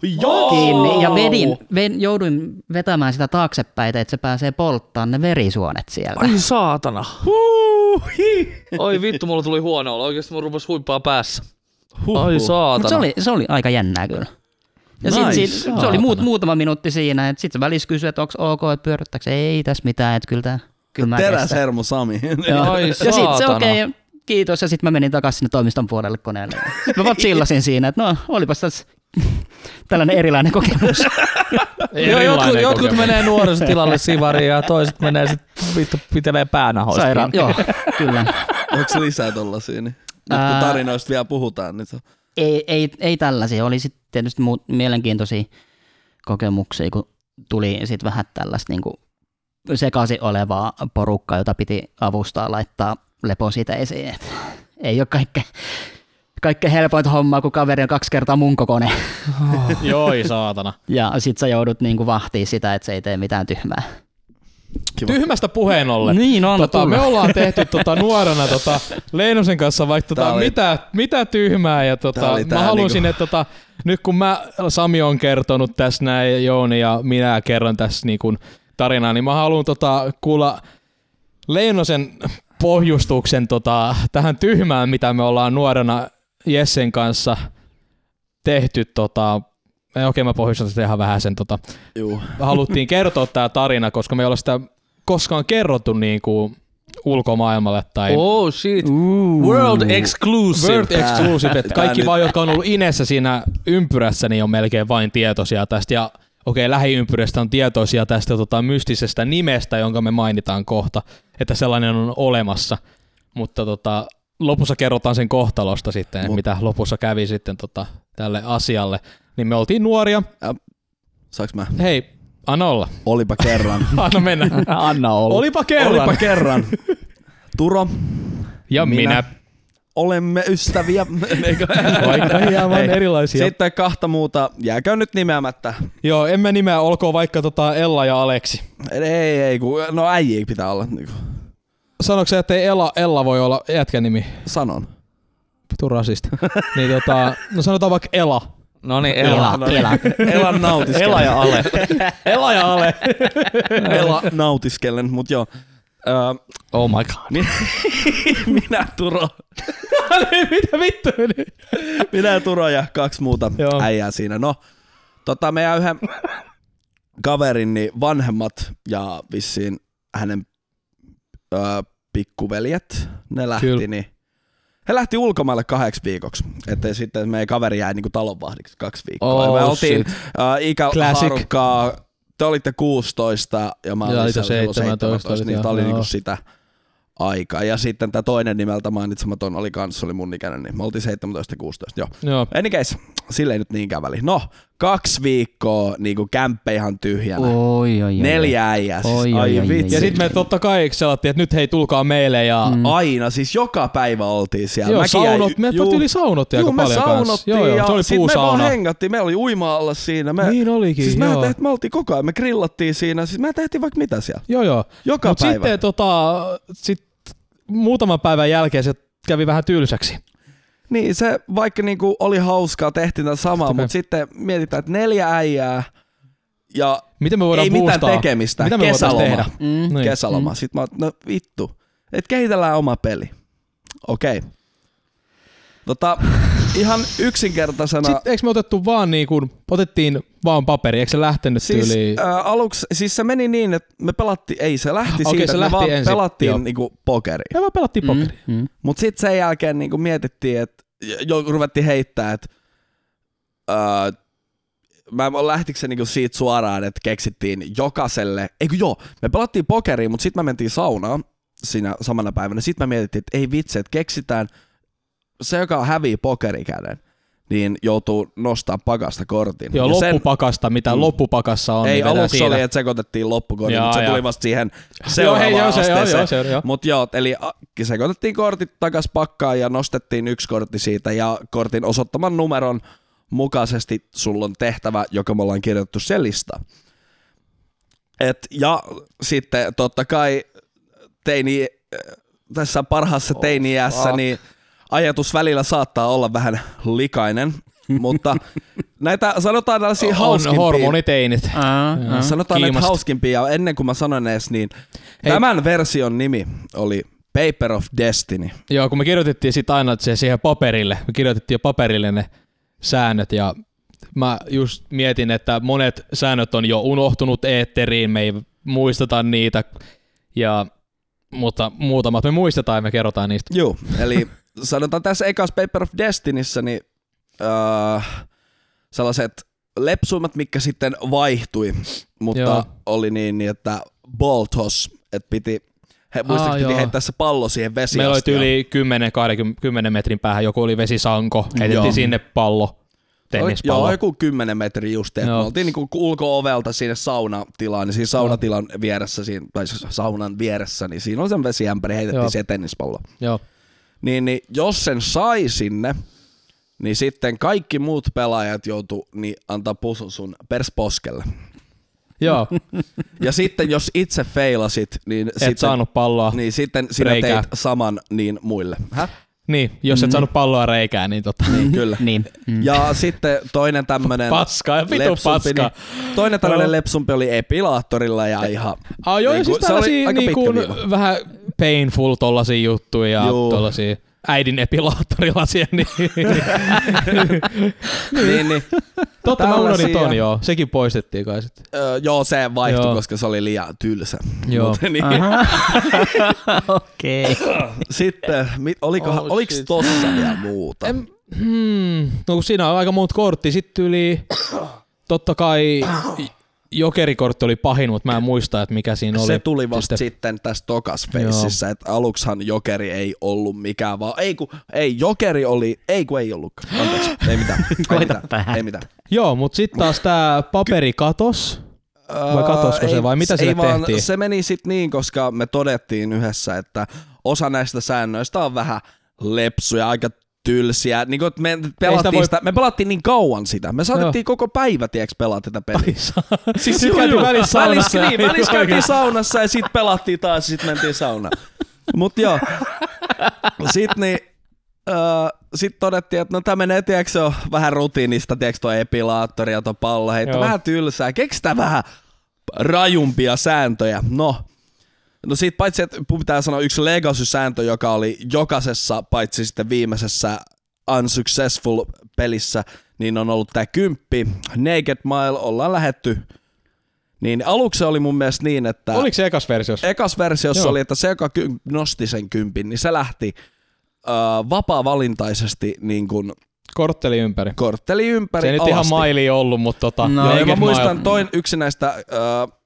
kiinni ja vedin, ven, jouduin vetämään sitä taaksepäin, että se pääsee polttamaan ne verisuonet sieltä. Ai saatana. Oi vittu, mulla tuli huono olo. Oikeesti mun rupes huippaa päässä. Ai saatana. Mutta se oli, se oli aika jännää kyllä. Ja Nice. sit, sit, se oli muut, muutama minuutti siinä, että sitten se välissä kysyi, että onko ok, että pyörittääkö ei tässä mitään, että kyllä, tää, kyllä mä Teräs kestän. hermo Sami. Joo. Ai ja sitten se saatana. okei, okay, kiitos. Ja sitten mä menin takaisin sinne toimiston puolelle koneelle. Sitten mä vaan chillasin siinä, että no olipas tässä tällainen erilainen kokemus. Joo, jotkut, jotkut menee nuorisotilalle sivariin ja toiset menee sit vittu pitelee päänahostiin. Sairaan, joo, kyllä. Onko se lisää tollasia? Niin? Nyt kun tarinoista vielä puhutaan, niin se. Ei, ei, ei tällaisia. Oli sitten tietysti muut mielenkiintoisia kokemuksia, kun tuli sitten vähän tällaista niin sekaisin olevaa porukkaa, jota piti avustaa laittaa lepositeisiin. Et ei ole kaikkein, kaikkein helpointa hommaa, kun kaveri on kaksi kertaa mun kokoinen. Joi saatana. Ja sit sä joudut niinku vahtii sitä, että se ei tee mitään tyhmää. Kiva. Tyhmästä puheen ollen. Niin on, Tota, kyllä. me ollaan tehty tota, nuorena tota, Leinosen kanssa vaikka tota, oli- mitä, mitä tyhmää. Ja, tota, mä tää halusin, niinku- että tota, nyt kun mä, Sami on kertonut tässä näin, Jouni ja minä kerron tässä niin kun, tarinaa, niin mä haluan tota, kuulla Leinosen pohjustuksen tota, tähän tyhmään, mitä me ollaan nuorena Jessen kanssa tehty. Tota, Okei, mä pohjustan sitä ihan vähän sen. Tota, Juu. haluttiin kertoa tämä tarina, koska me ei olla sitä koskaan kerrottu niin kuin ulkomaailmalle tai Oh shit. Uh. World exclusive. World Exclusive, että tää kaikki vaan, jotka on ollut Inessä siinä ympyrässä, niin on melkein vain tietoisia tästä. Ja okei, okay, lähiympyrästä on tietoisia tästä tota, mystisestä nimestä, jonka me mainitaan kohta, että sellainen on olemassa. Mutta tota, lopussa kerrotaan sen kohtalosta sitten, Mut- mitä lopussa kävi sitten tota, tälle asialle. Niin me oltiin nuoria. Saanko mä? Hei, anna olla. Olipa kerran. Anna mennä. Anna olla. Olipa kerran. Olipa kerran. Turo, ja minä. minä. Olemme ystäviä. Vaikka hieman Ei. erilaisia. Sitten kahta muuta, jääkö nyt nimeämättä. Joo, emme nimeä, olkoon vaikka tota Ella ja Aleksi. Ei, ei, kun, no äijä pitää olla. Niin että ei Ella, Ella voi olla jätkän nimi? sanon. Vitu rasisti. niin tota, no sanotaan vaikka Ela. No niin, Ela, Ela. No niin. ela. Elan nautiskellen. Ela ja Ale. Ela ja Ale. Ela nautiskellen, mut joo. Öö, Oh my god. minä, minä Turo. Mitä vittu? Minä Turo ja kaksi muuta Joo. äijää siinä. No, tota meidän yhden kaverin niin vanhemmat ja vissiin hänen öö, pikkuveljet, ne lähti Kyllä. niin he lähti ulkomaille kahdeksi viikoksi, että sitten meidän kaveri jäi niinku talonvahdiksi kaksi viikkoa. Oh, ja me oltiin äh, ikäharukkaa, te olitte 16 ja mä Ja olin olit silloin 17, 17, niin olit tää oli niinku sitä aikaa. Ja sitten tämä toinen nimeltä mainitsematon oli kans, oli mun ikäinen, niin me oltiin 17 ja 16, joo. Joo. Any case, sille ei nyt niinkään väli. No, kaksi viikkoa niinku kämppä ihan tyhjänä. Oi, oi, oi. Neljä äijää, siis Oi, oi, ai oi, vitsi. Ja sitten me totta kai selattiin, että nyt hei tulkaa meille ja Mm. Aina, siis joka päivä oltiin siellä. Joo, Mäkin saunot, me juu, yli saunottiin juu, aika me paljon saunottiin kanssa. Joo, joo, ja se oli sit me vaan hengattiin, meillä oli uima-alla siinä. Me, Niin olikin, siis joo. me, tehtiin, me oltiin koko ajan, me grillattiin siinä, siis me tehtiin vaikka mitä siellä. Joo, joo. Joka Mutta päivä. sitten tota, sit muutaman päivän jälkeen se kävi vähän tylsäksi. Niin se vaikka niinku oli hauskaa, tehtiin tätä samaa, Totta kai. mutta sitten mietitään, että neljä äijää ja Miten me voidaan ei mitään boostaa? tekemistä. Mitä me Kesäloma. tehdä? Mm. Niin. Kesäloma. Sitten mä oon, no vittu, että kehitellään oma peli. Okei. Tota, ihan yksinkertaisena... Sitten eikö me otettu vaan niin kuin, otettiin vaan paperi, eikö se lähtenyt Siis tyyliin? ää, aluksi, siis se meni niin, että me pelattiin, ei se lähti Okei, siitä, se lähti me vaan ensin, pelattiin joo. niinku pokeri. Me vaan pelattiin Mm, pokeri. mm. Mutta sitten sen jälkeen niinku mietittiin, että jo ruvettiin heittää, että ää, mä lähtikö se niinku siitä suoraan, että keksittiin jokaiselle, eikö joo, me pelattiin pokeria, mutta sitten me mentiin saunaan siinä samana päivänä. Sitten me mietittiin, että ei vitsi, että keksitään se, joka hävii pokerikäden, niin joutuu nostaa pakasta kortin. Joo, Ja sen- loppupakasta, mitä Mm. loppupakassa on. ei, niin aluksi siitä. oli, että sekoitettiin loppukortin, mutta se tuli vasta siihen Joo, hei, seuraavaan joo, se, joo, joo, se, joo. Mutta joo, eli sekoitettiin kortit takas pakkaan ja nostettiin yksi kortti siitä ja kortin osoittaman numeron mukaisesti sulla on tehtävä, joka me ollaan kirjoitettu sen lista. Et, ja sitten totta kai teini, äh, tässä parhaassa Oh, teini-iässä, fuck. niin ajatus välillä saattaa olla vähän likainen, mutta näitä sanotaan tällaisia On hauskimpia. hormoniteinit. Aa, aa. Sanotaan näitä Kiimasta. hauskimpia, ja ennen kuin mä sanon edes niin, Hei. tämän version nimi oli Paper of Destiny. Joo, kun me kirjoitettiin sit aina se siihen paperille, me kirjoitettiin jo paperille ne säännöt ja mä just mietin, että monet säännöt on jo unohtunut eetteriin, me ei muisteta niitä ja mutta muutamat me muistetaan ja me kerrotaan niistä. Joo, eli sanotaan tässä ekas Paper of Destinyssä, niin öö, sellaiset lepsuimmat, mitkä sitten vaihtui, mutta Joo. Oli niin, niin, että ball toss, että piti, he, muistaakseni Aa, piti heittää se pallo siihen vesiin. Meillä oli yli 10, 20, 10 metrin päähän, joku oli vesisanko, heitettiin Joo. sinne pallo, tennispallo. Joo, joku 10 metriä just, että me oltiin niinku ulko-ovelta sinne saunatilaan, niin siinä saunatilan vieressä, siinä, tai siis saunan vieressä, niin siinä on sen vesiämpäri, heitettiin Joo. siihen tennispallo. Joo. Niin, niin jos sen sai sinne, niin sitten kaikki muut pelaajat joutu niin antaa pusu sun persposkelle. Joo, Ja sitten jos itse feilasit, niin, et sitten, saanut palloa. Niin, sitten sinä reikää. teit saman niin muille. Häh? niin jos et saanut palloa reikään, niin tota, Niin, kyllä. Niin. Mm. Ja sitten toinen tämmönen paskaa ja lepsumpi, paskaa. niin, toinen tällainen lepsumpi oli epilaattorilla ja ihan... Ah, joo, niin kuin- siis se oli tällaisia aika niin kuin, vähän painful tollasia juttuja ja Juu. tollasia äidin epilaattorilla siellä. Niin. niin, niin, Totta, mä unohdin ton joo. Sekin poistettiin kai sitten. öö, joo, se vaihtui, Joo. koska se oli liian tylsä. Joo. Mutta niin, Okei. sitten, mit, olikohan, Oh, oliko shit. tossa vielä muuta? En, hmm, no kun siinä on aika monta korttia. Sitten yli, totta kai jokerikortti oli pahin, mutta mä en muista, että mikä siinä oli. Se tuli vasta Sitten- sitten tässä tokas feississä, että aluksihan Jokeri ei ollut mikään, vaan ei kun, ei, Jokeri oli, ei kun ei ollutkaan, anteeksi, ei mitään, ei Koita mitään, ei mitään. Joo, mutta sitten taas tää paperi katos. Vai katosko se vai mitä ei sille vaan, tehtiin? Se meni sitten niin, koska me todettiin yhdessä, että osa näistä säännöistä on vähän lepsuja, aika tylsiä. Niin kuin, me, pelattiin voi- sitä, me pelattiin niin kauan sitä. Me saatettiin koko päivä, tiedätkö, pelaa tätä peliä. Siis sit käytiin välissä saunassa. niin, välissä käytiin saunassa ja sitten pelattiin taas ja sitten mentiin saunaan. Mut joo, sitten niin, öö, sit todettiin, että no tämä menee, tiedätkö, on vähän rutiinista, tiedätkö, tuo epilaattori ja tuo pallo, Joo. vähän tylsää, keksitään vähän rajumpia sääntöjä. No, no sit paitsi, että pitää sanoa yksi Legacy-sääntö, joka oli jokaisessa, paitsi sitten viimeisessä Unsuccessful pelissä, niin on ollut tämä kymppi. Naked Mile ollaan lähetty. Niin aluksi oli mun mielestä niin, että Oliko se ekas versiossa? ekas versiossa Joo. oli, että se, joka ky- nosti sen kympin, niin se lähti äh, vapaa-valintaisesti niin kuin Kortteli ympäri. kortteli ympäri Se ei nyt ihan maili ollut, mutta tota, No, Joo, mä muistan toin yksi näistä äh,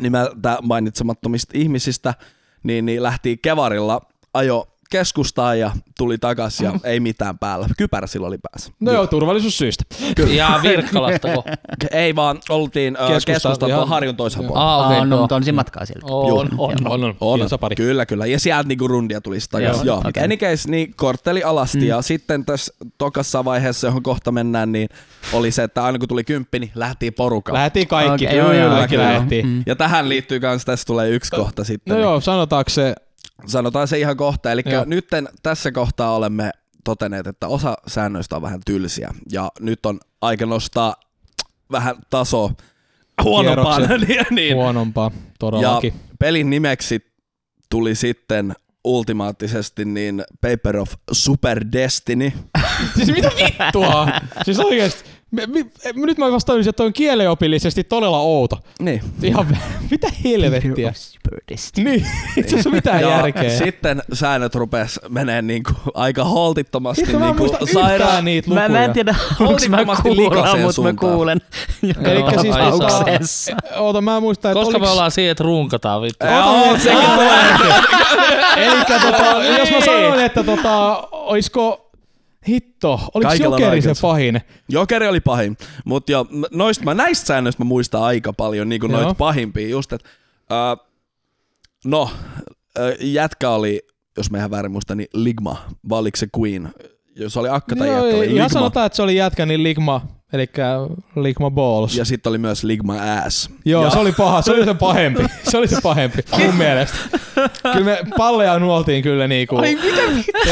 nimeltä mainitsemattomista ihmisistä, niin, niin lähti kevarilla, ajo keskustaan ja tuli takas ja ei mitään päällä. Kypärä silloin oli päässä. No joo, turvallisuussyistä. Ja Virkkalastako. Ei vaan, oltiin äh, Keskusta- keskustan ihan- Harjun toisella puolella. Ah, okei. Okay, no, joo. mutta on siinä matkaa siltä. On, on, on. On, on. On, Kilsa pari. kyllä, kyllä. Ja sieltä niinku rundia tuli takaisin. Joo, Joo, okei. Any case, niin kortteli alasti mm. ja sitten tässä tokassa vaiheessa, johon kohta mennään, niin oli se, että aina kun tuli kymppi, niin lähtiin porukalla. Lähettiin kaikki, okay, joo, joo, kaikki kyllä. lähettiin. Mm. Ja tähän liittyy myös, tässä tulee yksi kohta sitten. No joo, sanotaanko se, sanotaan se ihan kohta. Eli nyt tässä kohtaa olemme toteneet, että osa säännöistä on vähän tylsiä. Ja nyt on aika nostaa vähän taso huonompaan. Niin, niin. huonompaa, Ja todellakin. pelin nimeksi tuli sitten ultimaattisesti niin Paper of Super Destiny. Siis mitä vittua? siis oikeesti, me, me, me, nyt mä vasta tajusin, että toi on kieleopillisesti todella outo. Niin. Ihan, mitä helvettiä? Niin, itse asiassa mitään ja järkeä. sitten säännöt rupes menee niinku aika holtittomasti mä en niinku muista yhtään sairaan. niitä lukuja. Mä, mä en tiedä, haluanko mä likaiseen mutta mä kuulen. Elikkä siis tota, tapauksessa. oota, mä muistan, että Koska me oliks- ollaan siihen, että runkataan vittu. Joo, sekin Elikkä tota, jos mä sanoin, että tota, oisko hitto, oliko Kaikilla on Jokeri se aikansa. pahin? Jokeri oli pahin, mutta jo, noista, mä näistä säännöistä mä muistan aika paljon, niin kuin noita pahimpia, just että, uh, no, uh, jätkä oli, jos mä ihan väärin muistan, niin Ligma, vai oliko se Queen? Jos oli akka tai jätkä, oli ihan sanotaan, että se oli jätkä, niin Ligma, eli Ligma Balls. Ja sitten oli myös Ligma Ass. Joo, ja, se oli paha, se oli se pahempi. Se oli se pahempi, mun mielestä. Kyllä me palleja nuoltiin kyllä niinku, Ai mitä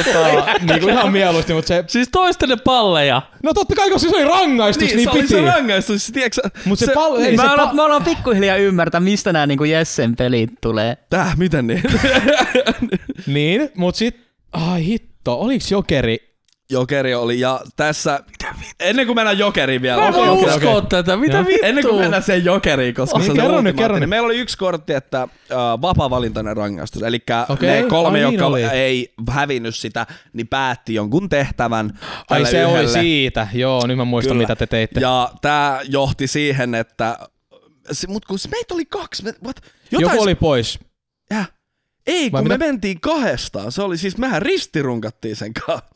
tota, niinku ihan mieluusti, mutta se... Siis toistenne palleja. No totta kai, koska se oli rangaistus, niin, niin, niin se oli piti. se rangaistus, tiedätkö sä- Mutta se, pallo, ei Ei, se me, ollaan, pa- ollaan pikkuhiljaa ymmärtää, mistä nämä niinku Jessen pelit tulee. Täh, miten niin? Niin, mut sit, ai hitto, oliks Jokeri? Jokeri oli, ja tässä Ennen kuin mennään jokeriin vielä. Mä en voi uskoa okei. tätä, mitä Joo. vittua? Ennen kuin mennään sen jokeriin, koska Niin, se on kerro nyt, kerro nyt. Meillä oli yksi kortti, että vapaa-valintainen rangaistus. Eli Okei, ne kolme, ai niin jotka oli. ei hävinnyt sitä, niin päätti jonkun tehtävän. Ai se oli yhdelle. siitä. Joo, nyt mä muistan Kyllä. mitä te teitte. Ja tämä johti siihen, että... se- Mut kun meitä oli kaksi, me, what? Joku oli pois. Äh, ei, Vai kun me mitä? mentiin kahdestaan. Se oli siis, mehän ristirunkattiin sen kanssa.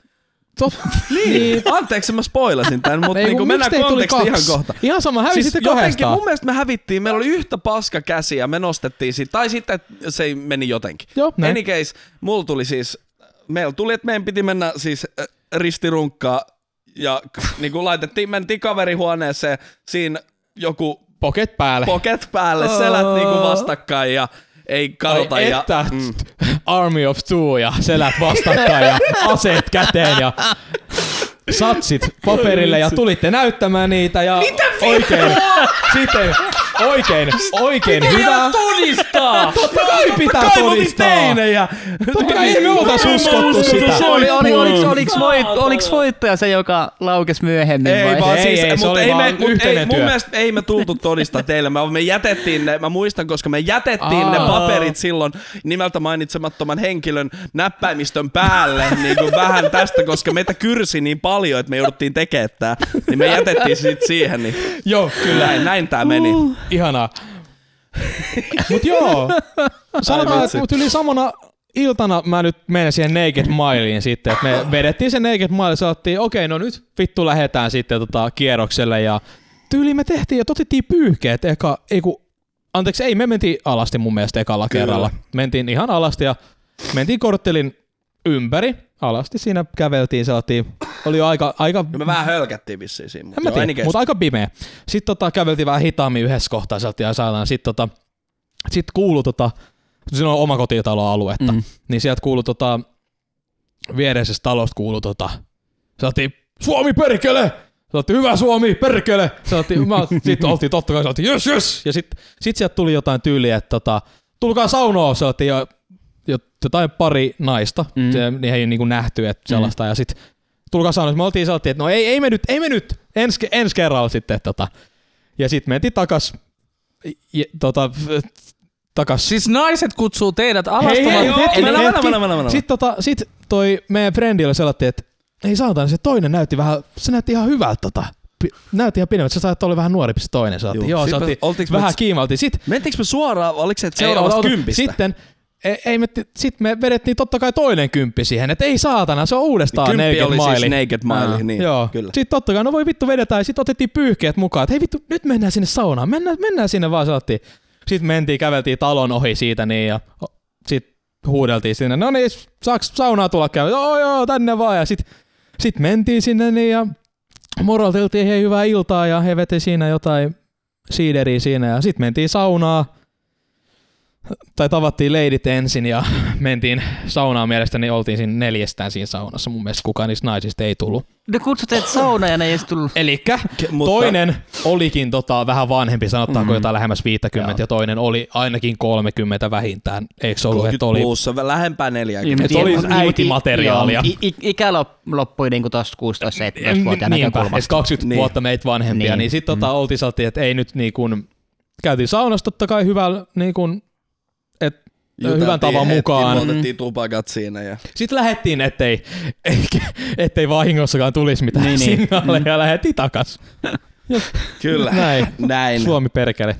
Tot... Niin. Anteeksi, mä spoilasin tän, mutta niin mennään kontekstiin ihan kohta. Ihan sama, hävisitte siis jotenkin kahdestaan. mun mielestä me hävittiin, meillä oli yhtä paska käsi ja me nostettiin siitä, tai sitten se meni jotenkin. Joo, näin. Any case, mulla tuli siis, meillä tuli, että meidän piti mennä siis äh, ristirunkkaa ja niin kuin laitettiin, mentiin kaverihuoneeseen, siinä joku Poket päälle. poket päälle, selät niin kuin vastakkain ja ei kadota. Ai ja, että, mm. Army of Two ja selät vastakkain ja aseet käteen ja satsit paperille ja tulitte näyttämään niitä ja oikein, sitten oikein, oikein hyvä. todistaa! Totta kai pitää todistaa. ja Totta kai ei me oltais uskottu sitä. Oli, oli, oliks, oliks, voit, oliks voittaja se, joka laukesi myöhemmin Ei vai? vaan Ei, siis, ei, se oli ei vaan me, mut ei, mun mielestä ei me tultu todistaa teille, me, me jätettiin ne, mä muistan, koska me jätettiin Aa. ne paperit silloin nimeltä mainitsemattoman henkilön näppäimistön päälle niin kuin vähän tästä, koska meitä kyrsi niin paljon, että me jouduttiin tekemään tää, niin me jätettiin sit siihen, niin Joo, kyllä. näin, näin tää meni. Ihanaa. Mut joo, sanotaan, että yli samana iltana mä nyt menen siihen Naked Mileen sitten, että me vedettiin se Naked Mile ja sanottiin, okei, no nyt vittu lähdetään sitten tota kierrokselle ja tyyli me tehtiin ja otettiin pyyhkeet eka, ei kun, anteeksi, ei, me mentiin alasti mun mielestä ekalla Kyllä. kerralla. Mentiin ihan alasti ja mentiin korttelin ympäri, alasti siinä käveltiin, saatiin, oli jo aika, aika Me vähän hölkättiin vissiin siinä. en any tiedä, mutta aika pimeä. Sitten tota, käveltiin vähän hitaammin yhdessä kohtaa sieltä ja. Sitten tota, sit kuului tota, siinä on omakotitaloaluetta, Mm. mm. niin sieltä kuului tota, viereisestä talosta kuului tota, saatiin Suomi perkele! Sanottiin, hyvä Suomi, perkele! Sanottiin, mä, sit oltiin totta kai, sanottiin, jös, jös! Ja sit, sit sieltä tuli jotain tyyliä, että tota, tulkaa saunoa, sanottiin, jo, jo, jotain pari naista, Mm. mm. se, niin ei niinku nähty, että sellaista, ja sit tulkaa saunoa, me oltiin sanottiin, että no ei, ei me nyt, ei me nyt, ensi, ensi kerralla sitten, tota. Ja sitten mentiin takas, ja, tota, takas Siis naiset kutsuu teidät alastamaan. Hei, hei, hetki, mennä, hetki. mennä, mennä, mennä. Sitten tota, sit toi meidän frendi oli sellainen, että ei saatana, se toinen näytti vähän, se näytti ihan hyvältä tota. Näytti ihan pidemmältä, se saattoi olla vähän nuorempi se toinen. Saatiin. Joo, Sitten saatiin, oltiinko me- vähän kiimaltiin. Sitten, Mentiinkö me suoraan, oliko se, seuraavasta kympistä? Sitten, ei, ei me, sit me vedettiin totta kai toinen kymppi siihen, että ei saatana, se on uudestaan Kymppi Naked oli Mile. siis Naked Mile, Aa. niin Joo. kyllä. Sitten totta kai, no voi vittu vedetään, ja sitten otettiin pyyhkeet mukaan, että hei vittu, nyt mennään sinne saunaan, mennään, mennään sinne vaan, sanottiin. Sitten mentiin, käveltiin talon ohi siitä niin, ja sitten huudeltiin sinne, no niin, saaks saunaa tulla käydä? Joo, joo, tänne vaan, ja sitten sit mentiin sinne niin, ja moralteltiin hei hyvää iltaa, ja he veti siinä jotain siideriä siinä, ja sitten mentiin saunaa, tai tavattiin leidit ensin ja mentiin saunaan mielestäni, niin oltiin siinä neljästään siinä saunassa. Mun mielestä kukaan niistä naisista ei tullut. Ne kutsui teitä saunaan ja ne ei edes tullut. Elikkä mutta- toinen olikin tota, vähän vanhempi, sanotaanko Mhm. mm-hmm. jotain lähemmäs 50, Joo. ja toinen oli ainakin 30 vähintään. Eikö se ollut, että 30 oli... plus, se lähempää 40. Että oli äitimateriaalia. Joo, i- i- ikä lop- loppui niinku tosta 16-17-vuotiaan Niinpä, näkökulmasta. että 20 Niin. niin. vuotta meitä vanhempia, Niin. niin, niin sitten tota, oltiin sellainen, että ei nyt niin kuin, käytiin saunassa totta kai hyvällä, niin kuin, että Juteltiin hyvän tavan hetki, mukaan. Poltettiin tupakat siinä ja... Sitten lähettiin, ettei, ettei vahingossakaan tulisi mitään Niin, niin, niin. signaaleja, ja lähettiin takas. Kyllä. Näin. Näin. Suomi perkele.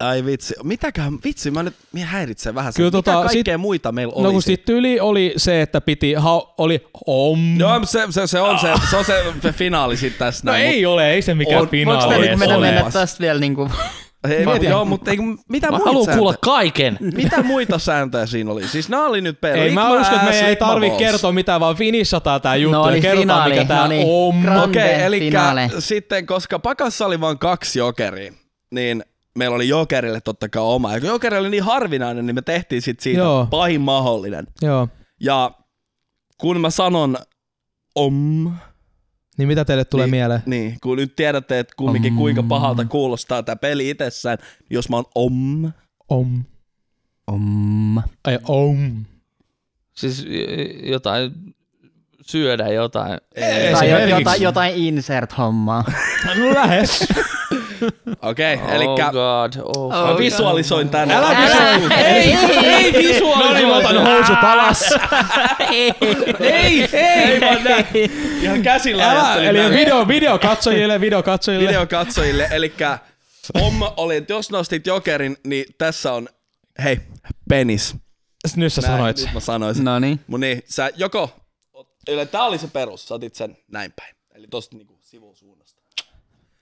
Ai vitsi. Mitäköhän, vitsi, mä nyt minä häiritsen vähän. Kyllä Kyllä, Mitä tota, kaikkea muita meillä oli? No kun sit yli oli se, että piti, ha, oli om. Joo, se, se, se, on se, se on se, se finaali sitten tässä. no näin, ei ole, ei se mikään On- Voiko finaali edes mennä, mennä tästä vielä niinku... Ei, Mä- joo, mutta ei, mitä Mä haluan kuulla kaiken. Mitä muita sääntöjä siinä oli? Siis nämä oli nyt peli. Ei mä usko, että meidän ei tarvi kertoa mitään, vaan finissataan tää juttu No ja kerrotaan finaali, mikä tää no niin. om. Grande Okei, eli finale. sitten, koska pakassa oli vain kaksi jokeria, niin meillä oli jokerille totta kai oma. Ja kun jokeri oli niin harvinainen, niin me tehtiin sit siitä Joo. pahin mahdollinen. Joo. Ja kun mä sanon om, Niin mitä teille tulee Niin. mieleen? niin kun nyt tiedätte, että kumminkin Om. kuinka pahalta kuulostaa tämä peli itsessään, jos mä oon om, Om. Om. Ai om. Siis jotain syödä jotain. Ei, Tai jotain, jotain insert-hommaa. No lähes. Okei, okay, oh eli god. Oh, mä visualisoin tänne. Älä Älä- ei, ei visualisoi. No niin, mä otan housut alas. ei, Ei, ei. Ihan käsillä Älä, ajattelin eli näin. video, video katsojille, video katsojille. videokatsojille. Eli homma oli, että jos nostit jokerin, niin tässä on, hei, penis. Nyt sä Näin, sanoit nyt mä sanoin sen. No niin. Mun niin, sä joko, eli tää oli se perus, sä otit sen näin päin. Eli tosta niinku sivusuunnasta.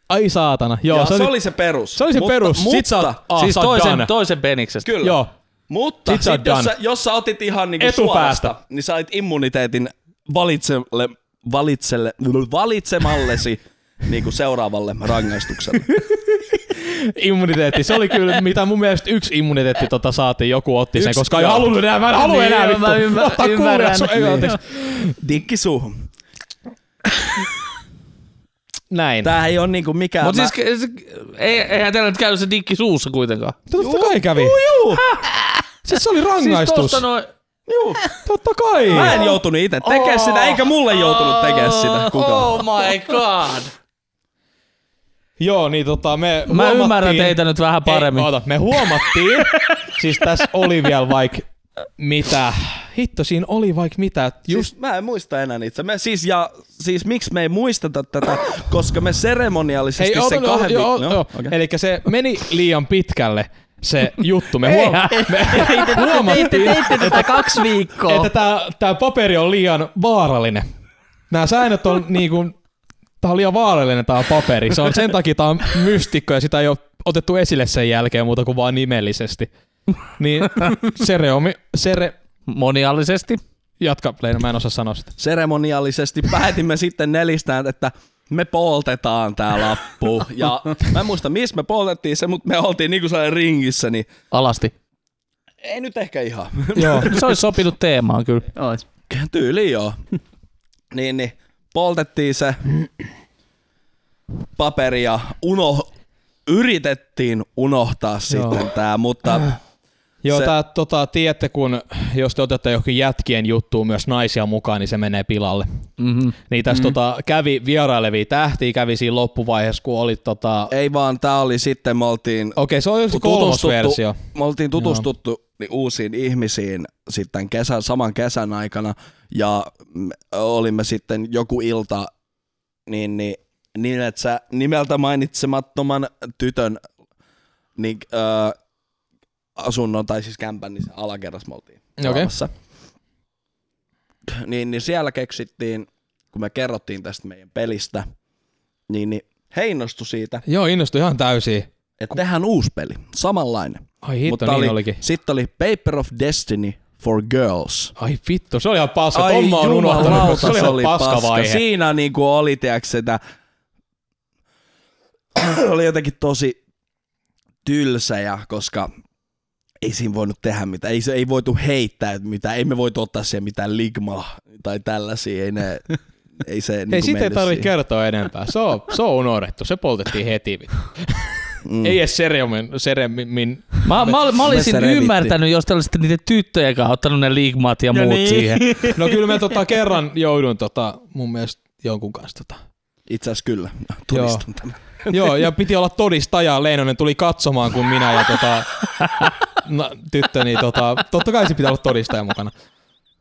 Ai saatana. Joo, Joo, se, se, oli, oli se perus. se oli se mutta, perus. Mutta, Sit sä oot, ah, siis sä oot toisen, done. toisen peniksestä. Kyllä. Joo. Mutta Sit sit, jos, sä, jos sä otit ihan niinku Etupäästä. suorasta, niin sait immuniteetin valitselle, valitselle, valitsemallesi niinku seuraavalle rangaistukselle. Immuniteetti. Se oli kyllä, mitä mun mielestä yksi immuniteetti tota saatiin, joku otti sen, Yksi, koska ei halunnut enää, mä en halua Niin, enää joo, mä vittu. ymmär- Ottaa ymmärrän. kuulijat, su- ei, Niin. Dikki suuhun. Näin. Tää ei ole niinku mikään... Mutta mä- siis se, ei, eihän teillä nyt käynyt se dikki suussa kuitenkaan. Totta kai kävi. Juu, Siis se oli rangaistus. Siis noin... juu. Totta kai. Mä en joutunut itse tekemään sitä, eikä mulle joutunut tekemään sitä kukaan. Oh my god. Joo, niin tota me Mä ymmärrän teitä nyt vähän paremmin. Ei, oota, me huomattiin, siis tässä oli vielä vaikka mitä, hitto siinä oli vaikka mitä, just Just mä en muista enää itse. Me siis, ja, siis miksi me ei muisteta tätä, koska me seremoniallisesti Hei, sen kahden joo, viikon... joo, okei. Eli se meni liian pitkälle se juttu. Me, huom- Eihän. me Teitte, huomattiin, teitte tätä kaksi viikkoa. että tämä tää paperi on liian vaarallinen. Nämä säännöt on niinku, tää on liian vaarallinen tää paperi. Se on sen takia tää on mystikko ja sitä ei ole otettu esille sen jälkeen muuta kuin vaan nimellisesti. Niin sereomi, sere, Moniallisesti. jatka Leena, mä en osaa sanoa sitä. Seremoniallisesti päätimme sitten nelistään, että me poltetaan tää lappu. Ja mä en muista, missä me poltettiin se, mutta me oltiin niinku sellainen ringissä, niin Alasti. ei nyt ehkä ihan. Joo. Se olisi sopinut teemaan kyllä. Ois. Tyyli joo. niin, niin. Poltettiin se paperi ja uno, yritettiin unohtaa sitten tää, mutta Joo, Se- tää, tota, tiedätte, kun jos te otatte johonkin jätkien juttuun myös naisia mukaan, niin se menee pilalle. Mm-hmm. Niin tässä mm. tota, kävi vierailevia tähtiä, kävi siinä loppuvaiheessa, kun oli tota... ei vaan tää oli sitten, me oltiin Okei, se oli se Kun kolmas tutustuttu- versio. me oltiin tutustuttu niin uusiin ihmisiin sitten kesän, saman kesän aikana ja me olimme sitten joku ilta niin, niin, niin että sä nimeltä mainitsemattoman tytön niin, äh, asunnon tai siis kämpän niin alakerrassa me oltiin Okei. pelaamassa. Niin, niin siellä keksittiin, kun me kerrottiin tästä meidän pelistä, niin, niin he innostui siitä, Joo, innostui ihan täysin. että tehdään uusi peli, samanlainen. Ai hitto, Mutta niin oli, olikin. Sitten oli Paper of Destiny for Girls. Ai vittu, se oli ihan paska. Tomma on unohtanut, se oli ihan oli paska, paska. vaihe. Siinä niinku oli, tiedätkö, sitä oli jotenkin tosi tylsä, koska ei siinä voinut tehdä mitään. Ei, se, ei voitu heittää mitään. Ei me voitu ottaa siihen mitään ligmaa tai tällaisia. Ei, ne, ei se Ei niinku siitä ei tarvitse siihen. kertoa enempää. Se on, se on unohdettu. Se poltettiin heti. Mm. Ei edes Seremin, Seremin Mä, mä, mä olisin ymmärtänyt, jos te olisitte niiden tyttöjen kanssa ottanut ne ligmat ja, Ja muut niin. siihen. No kyllä me tota, kerran joudun tota, mun mielestä jonkun kanssa. Tota. Itse asiassa kyllä. Todistan tämän. Joo, ja piti olla todistaja. Leinonen tuli katsomaan, kun minä ja tota, na, tyttöni, tota, totta kai se pitää olla todistaja mukana.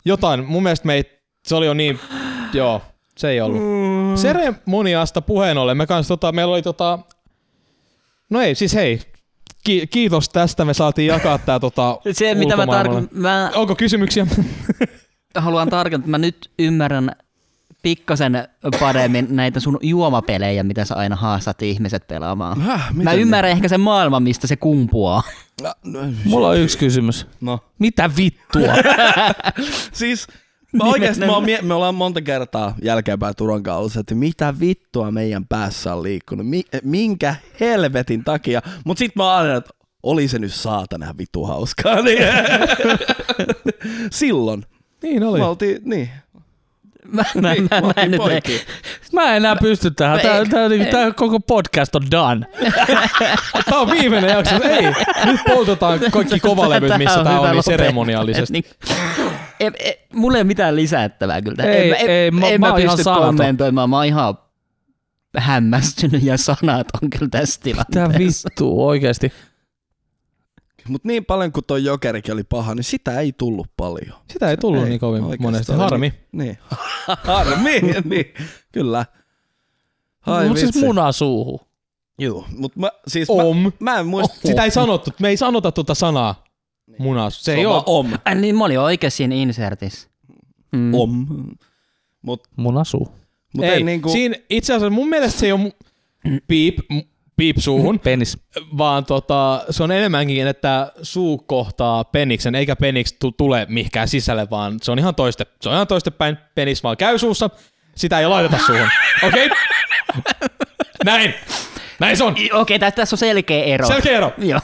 Jotain, mun mielestä me ei, se oli jo niin, joo, se ei ollut. Seremoniasta puheen ollen, me kans, tota, meillä oli tota, no ei, siis hei, ki, kiitos tästä, me saatiin jakaa tää tota, Se, mitä mä, tarkoitan, mä Onko kysymyksiä? haluan tarkentaa, että mä nyt ymmärrän pikkasen paremmin näitä sun juomapelejä, mitä sä aina haastat ihmiset pelaamaan. Häh, Mä ymmärrän ehkä sen maailman, mistä se kumpuaa. Ne? No, Mulla on yksi kysymys. no. Mitä vittua? Siis mä oikeasti mä oon, mie- me ollaan monta kertaa jälkeenpäin Turon kanssa, että mitä vittua meidän päässä on liikkunut, Mi- minkä helvetin takia. Mut sit mä aina, että oli se nyt saatana vittu hauskaa. Niin. Silloin. niin oli. Me oltiin, niin. Mä, mä, niin, mä, mä, en nyt poikia. Mä en enää pysty tähän. Ei. Tää, tää, tää, tää koko podcast on done. Tää on viimeinen jakso. Ei, nyt poltetaan kaikki kovalevyt, missä tää on niin seremoniallisesti. Niin, ei, ei, mulla ei ole mitään lisättävää kyllä. Ei, ei, en, mä- en mä mä pysty kommentoimaan. Mä oon ihan hämmästynyt ja sanat on kyllä tässä Tää tilanteessa. vittu oikeesti. Mutta niin paljon kuin toi jokerikin oli paha, niin sitä ei tullut paljon. Sitä ei tullut Ei, niin kovin oikeastaan monesti. Harmi. Niin. Harmi, niin. Kyllä. Ai Mut siis vitsi. muna suuhun. Joo, mut mä, siis Om. mä, mä en muista. Sitä ei sanottu. Me ei sanota tuota sanaa. Munas. Se ei on ole. om. Ai niin, mä olin oikein siinä insertissä. Mm. Om. Mut, Muna suu. mut ei, ei, niinku, siinä itse asiassa mun mielestä se ei ole piip, m- piip suuhun, Penis. vaan tota, se on enemmänkin, että suu kohtaa peniksen, eikä peniks tu- tule mihinkään sisälle, vaan se on ihan toiste, se on ihan toistepäin, penis vaan käy suussa, sitä ei laiteta suuhun. Okei? Okay? Näin. Näin se on. Okei, tässä, tässä on selkeä ero. Selkeä ero. Joo.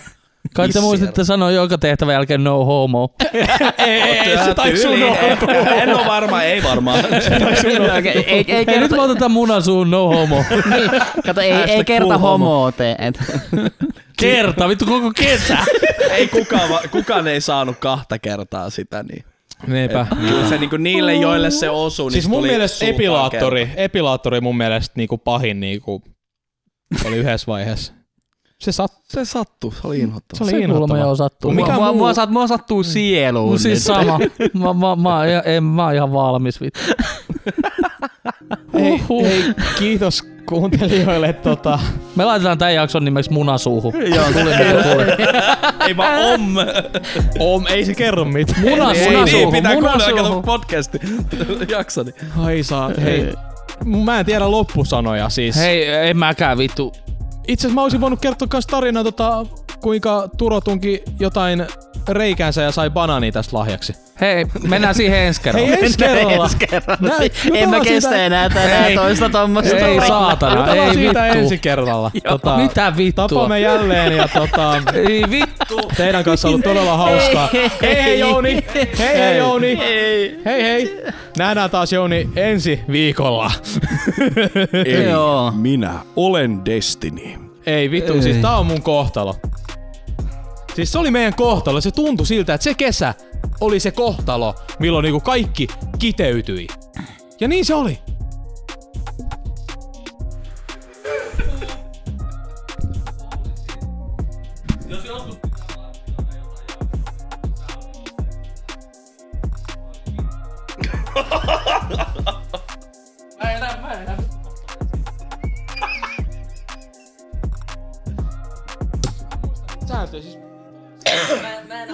Kai te muistitte sanoa joka tehtävän jälkeen no homo. Ei, ei, ei, se taisi sun olla. En ole varma, ei varmaan. Okei, ei, ei, nyt me otetaan munasuun no homo. niin, kato, ei, ei kerta homo. homoa tee. Et, Kerta, vittu koko kesä. ei kukaan, kukaan ei saanut kahta kertaa sitä, niin. Niinpä. Kyllä se niinku niille, joille se osuu, niin Siis se mun mielestä epilaattori, epilaattori mun mielestä niinku pahin niinku oli yhdessä vaiheessa. Se sat, Se sattui, se oli inhottava. se oli Se kuulemma inhottava. sattuu. Mikä mua, muu- mua, saat, mua sattuu sieluun. Mun siis nyt. sama. Mä, mä, mä, oon ihan- en, mä oon ihan valmis vittu. Hei, hei, kiitos kuuntelijoille. Tota, Me laitetaan tämän jakson nimeksi munasuuhu. Joo, Tuli mitä tuli. Ei vaan om. om, ei se kerro mitään. Muna, ei, niin, pitää muna kuunnella podcasti jaksoni. Ai saa, hei. Mä en tiedä loppusanoja siis. Hei, en mäkään vittu. Itse asiassa mä olisin voinut kertoa kans tarinaa, tota, kuinka Turo tunki jotain reikäänsä ja sai banaani tästä lahjaksi. Hei, mennään siihen ensi kerralla. Hei, ensi kerralla. Ensi kerralla. Nää- en mä kestä siitä- enää tänään Ei. toista tommosta. Ei saatana, Jutellaan ei siitä vittu. ensi kerralla. Tota, Mitä vittua? Tapaamme jälleen ja tota, Ei vittu. teidän kanssa on ollut todella hauskaa. Hei, Hei hei Jouni! Hei hei Jouni! Ei. Hei hei! Nähdään taas Jouni ensi viikolla. Ei, Joo. minä olen Destiny. Ei vittu, Ei. siis tää on mun kohtalo. Siis se oli meidän kohtalo. Se tuntui siltä, että se kesä oli se kohtalo, milloin niinku kaikki kiteytyi. Ja niin se oli.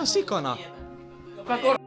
Sääntö siis... Mä,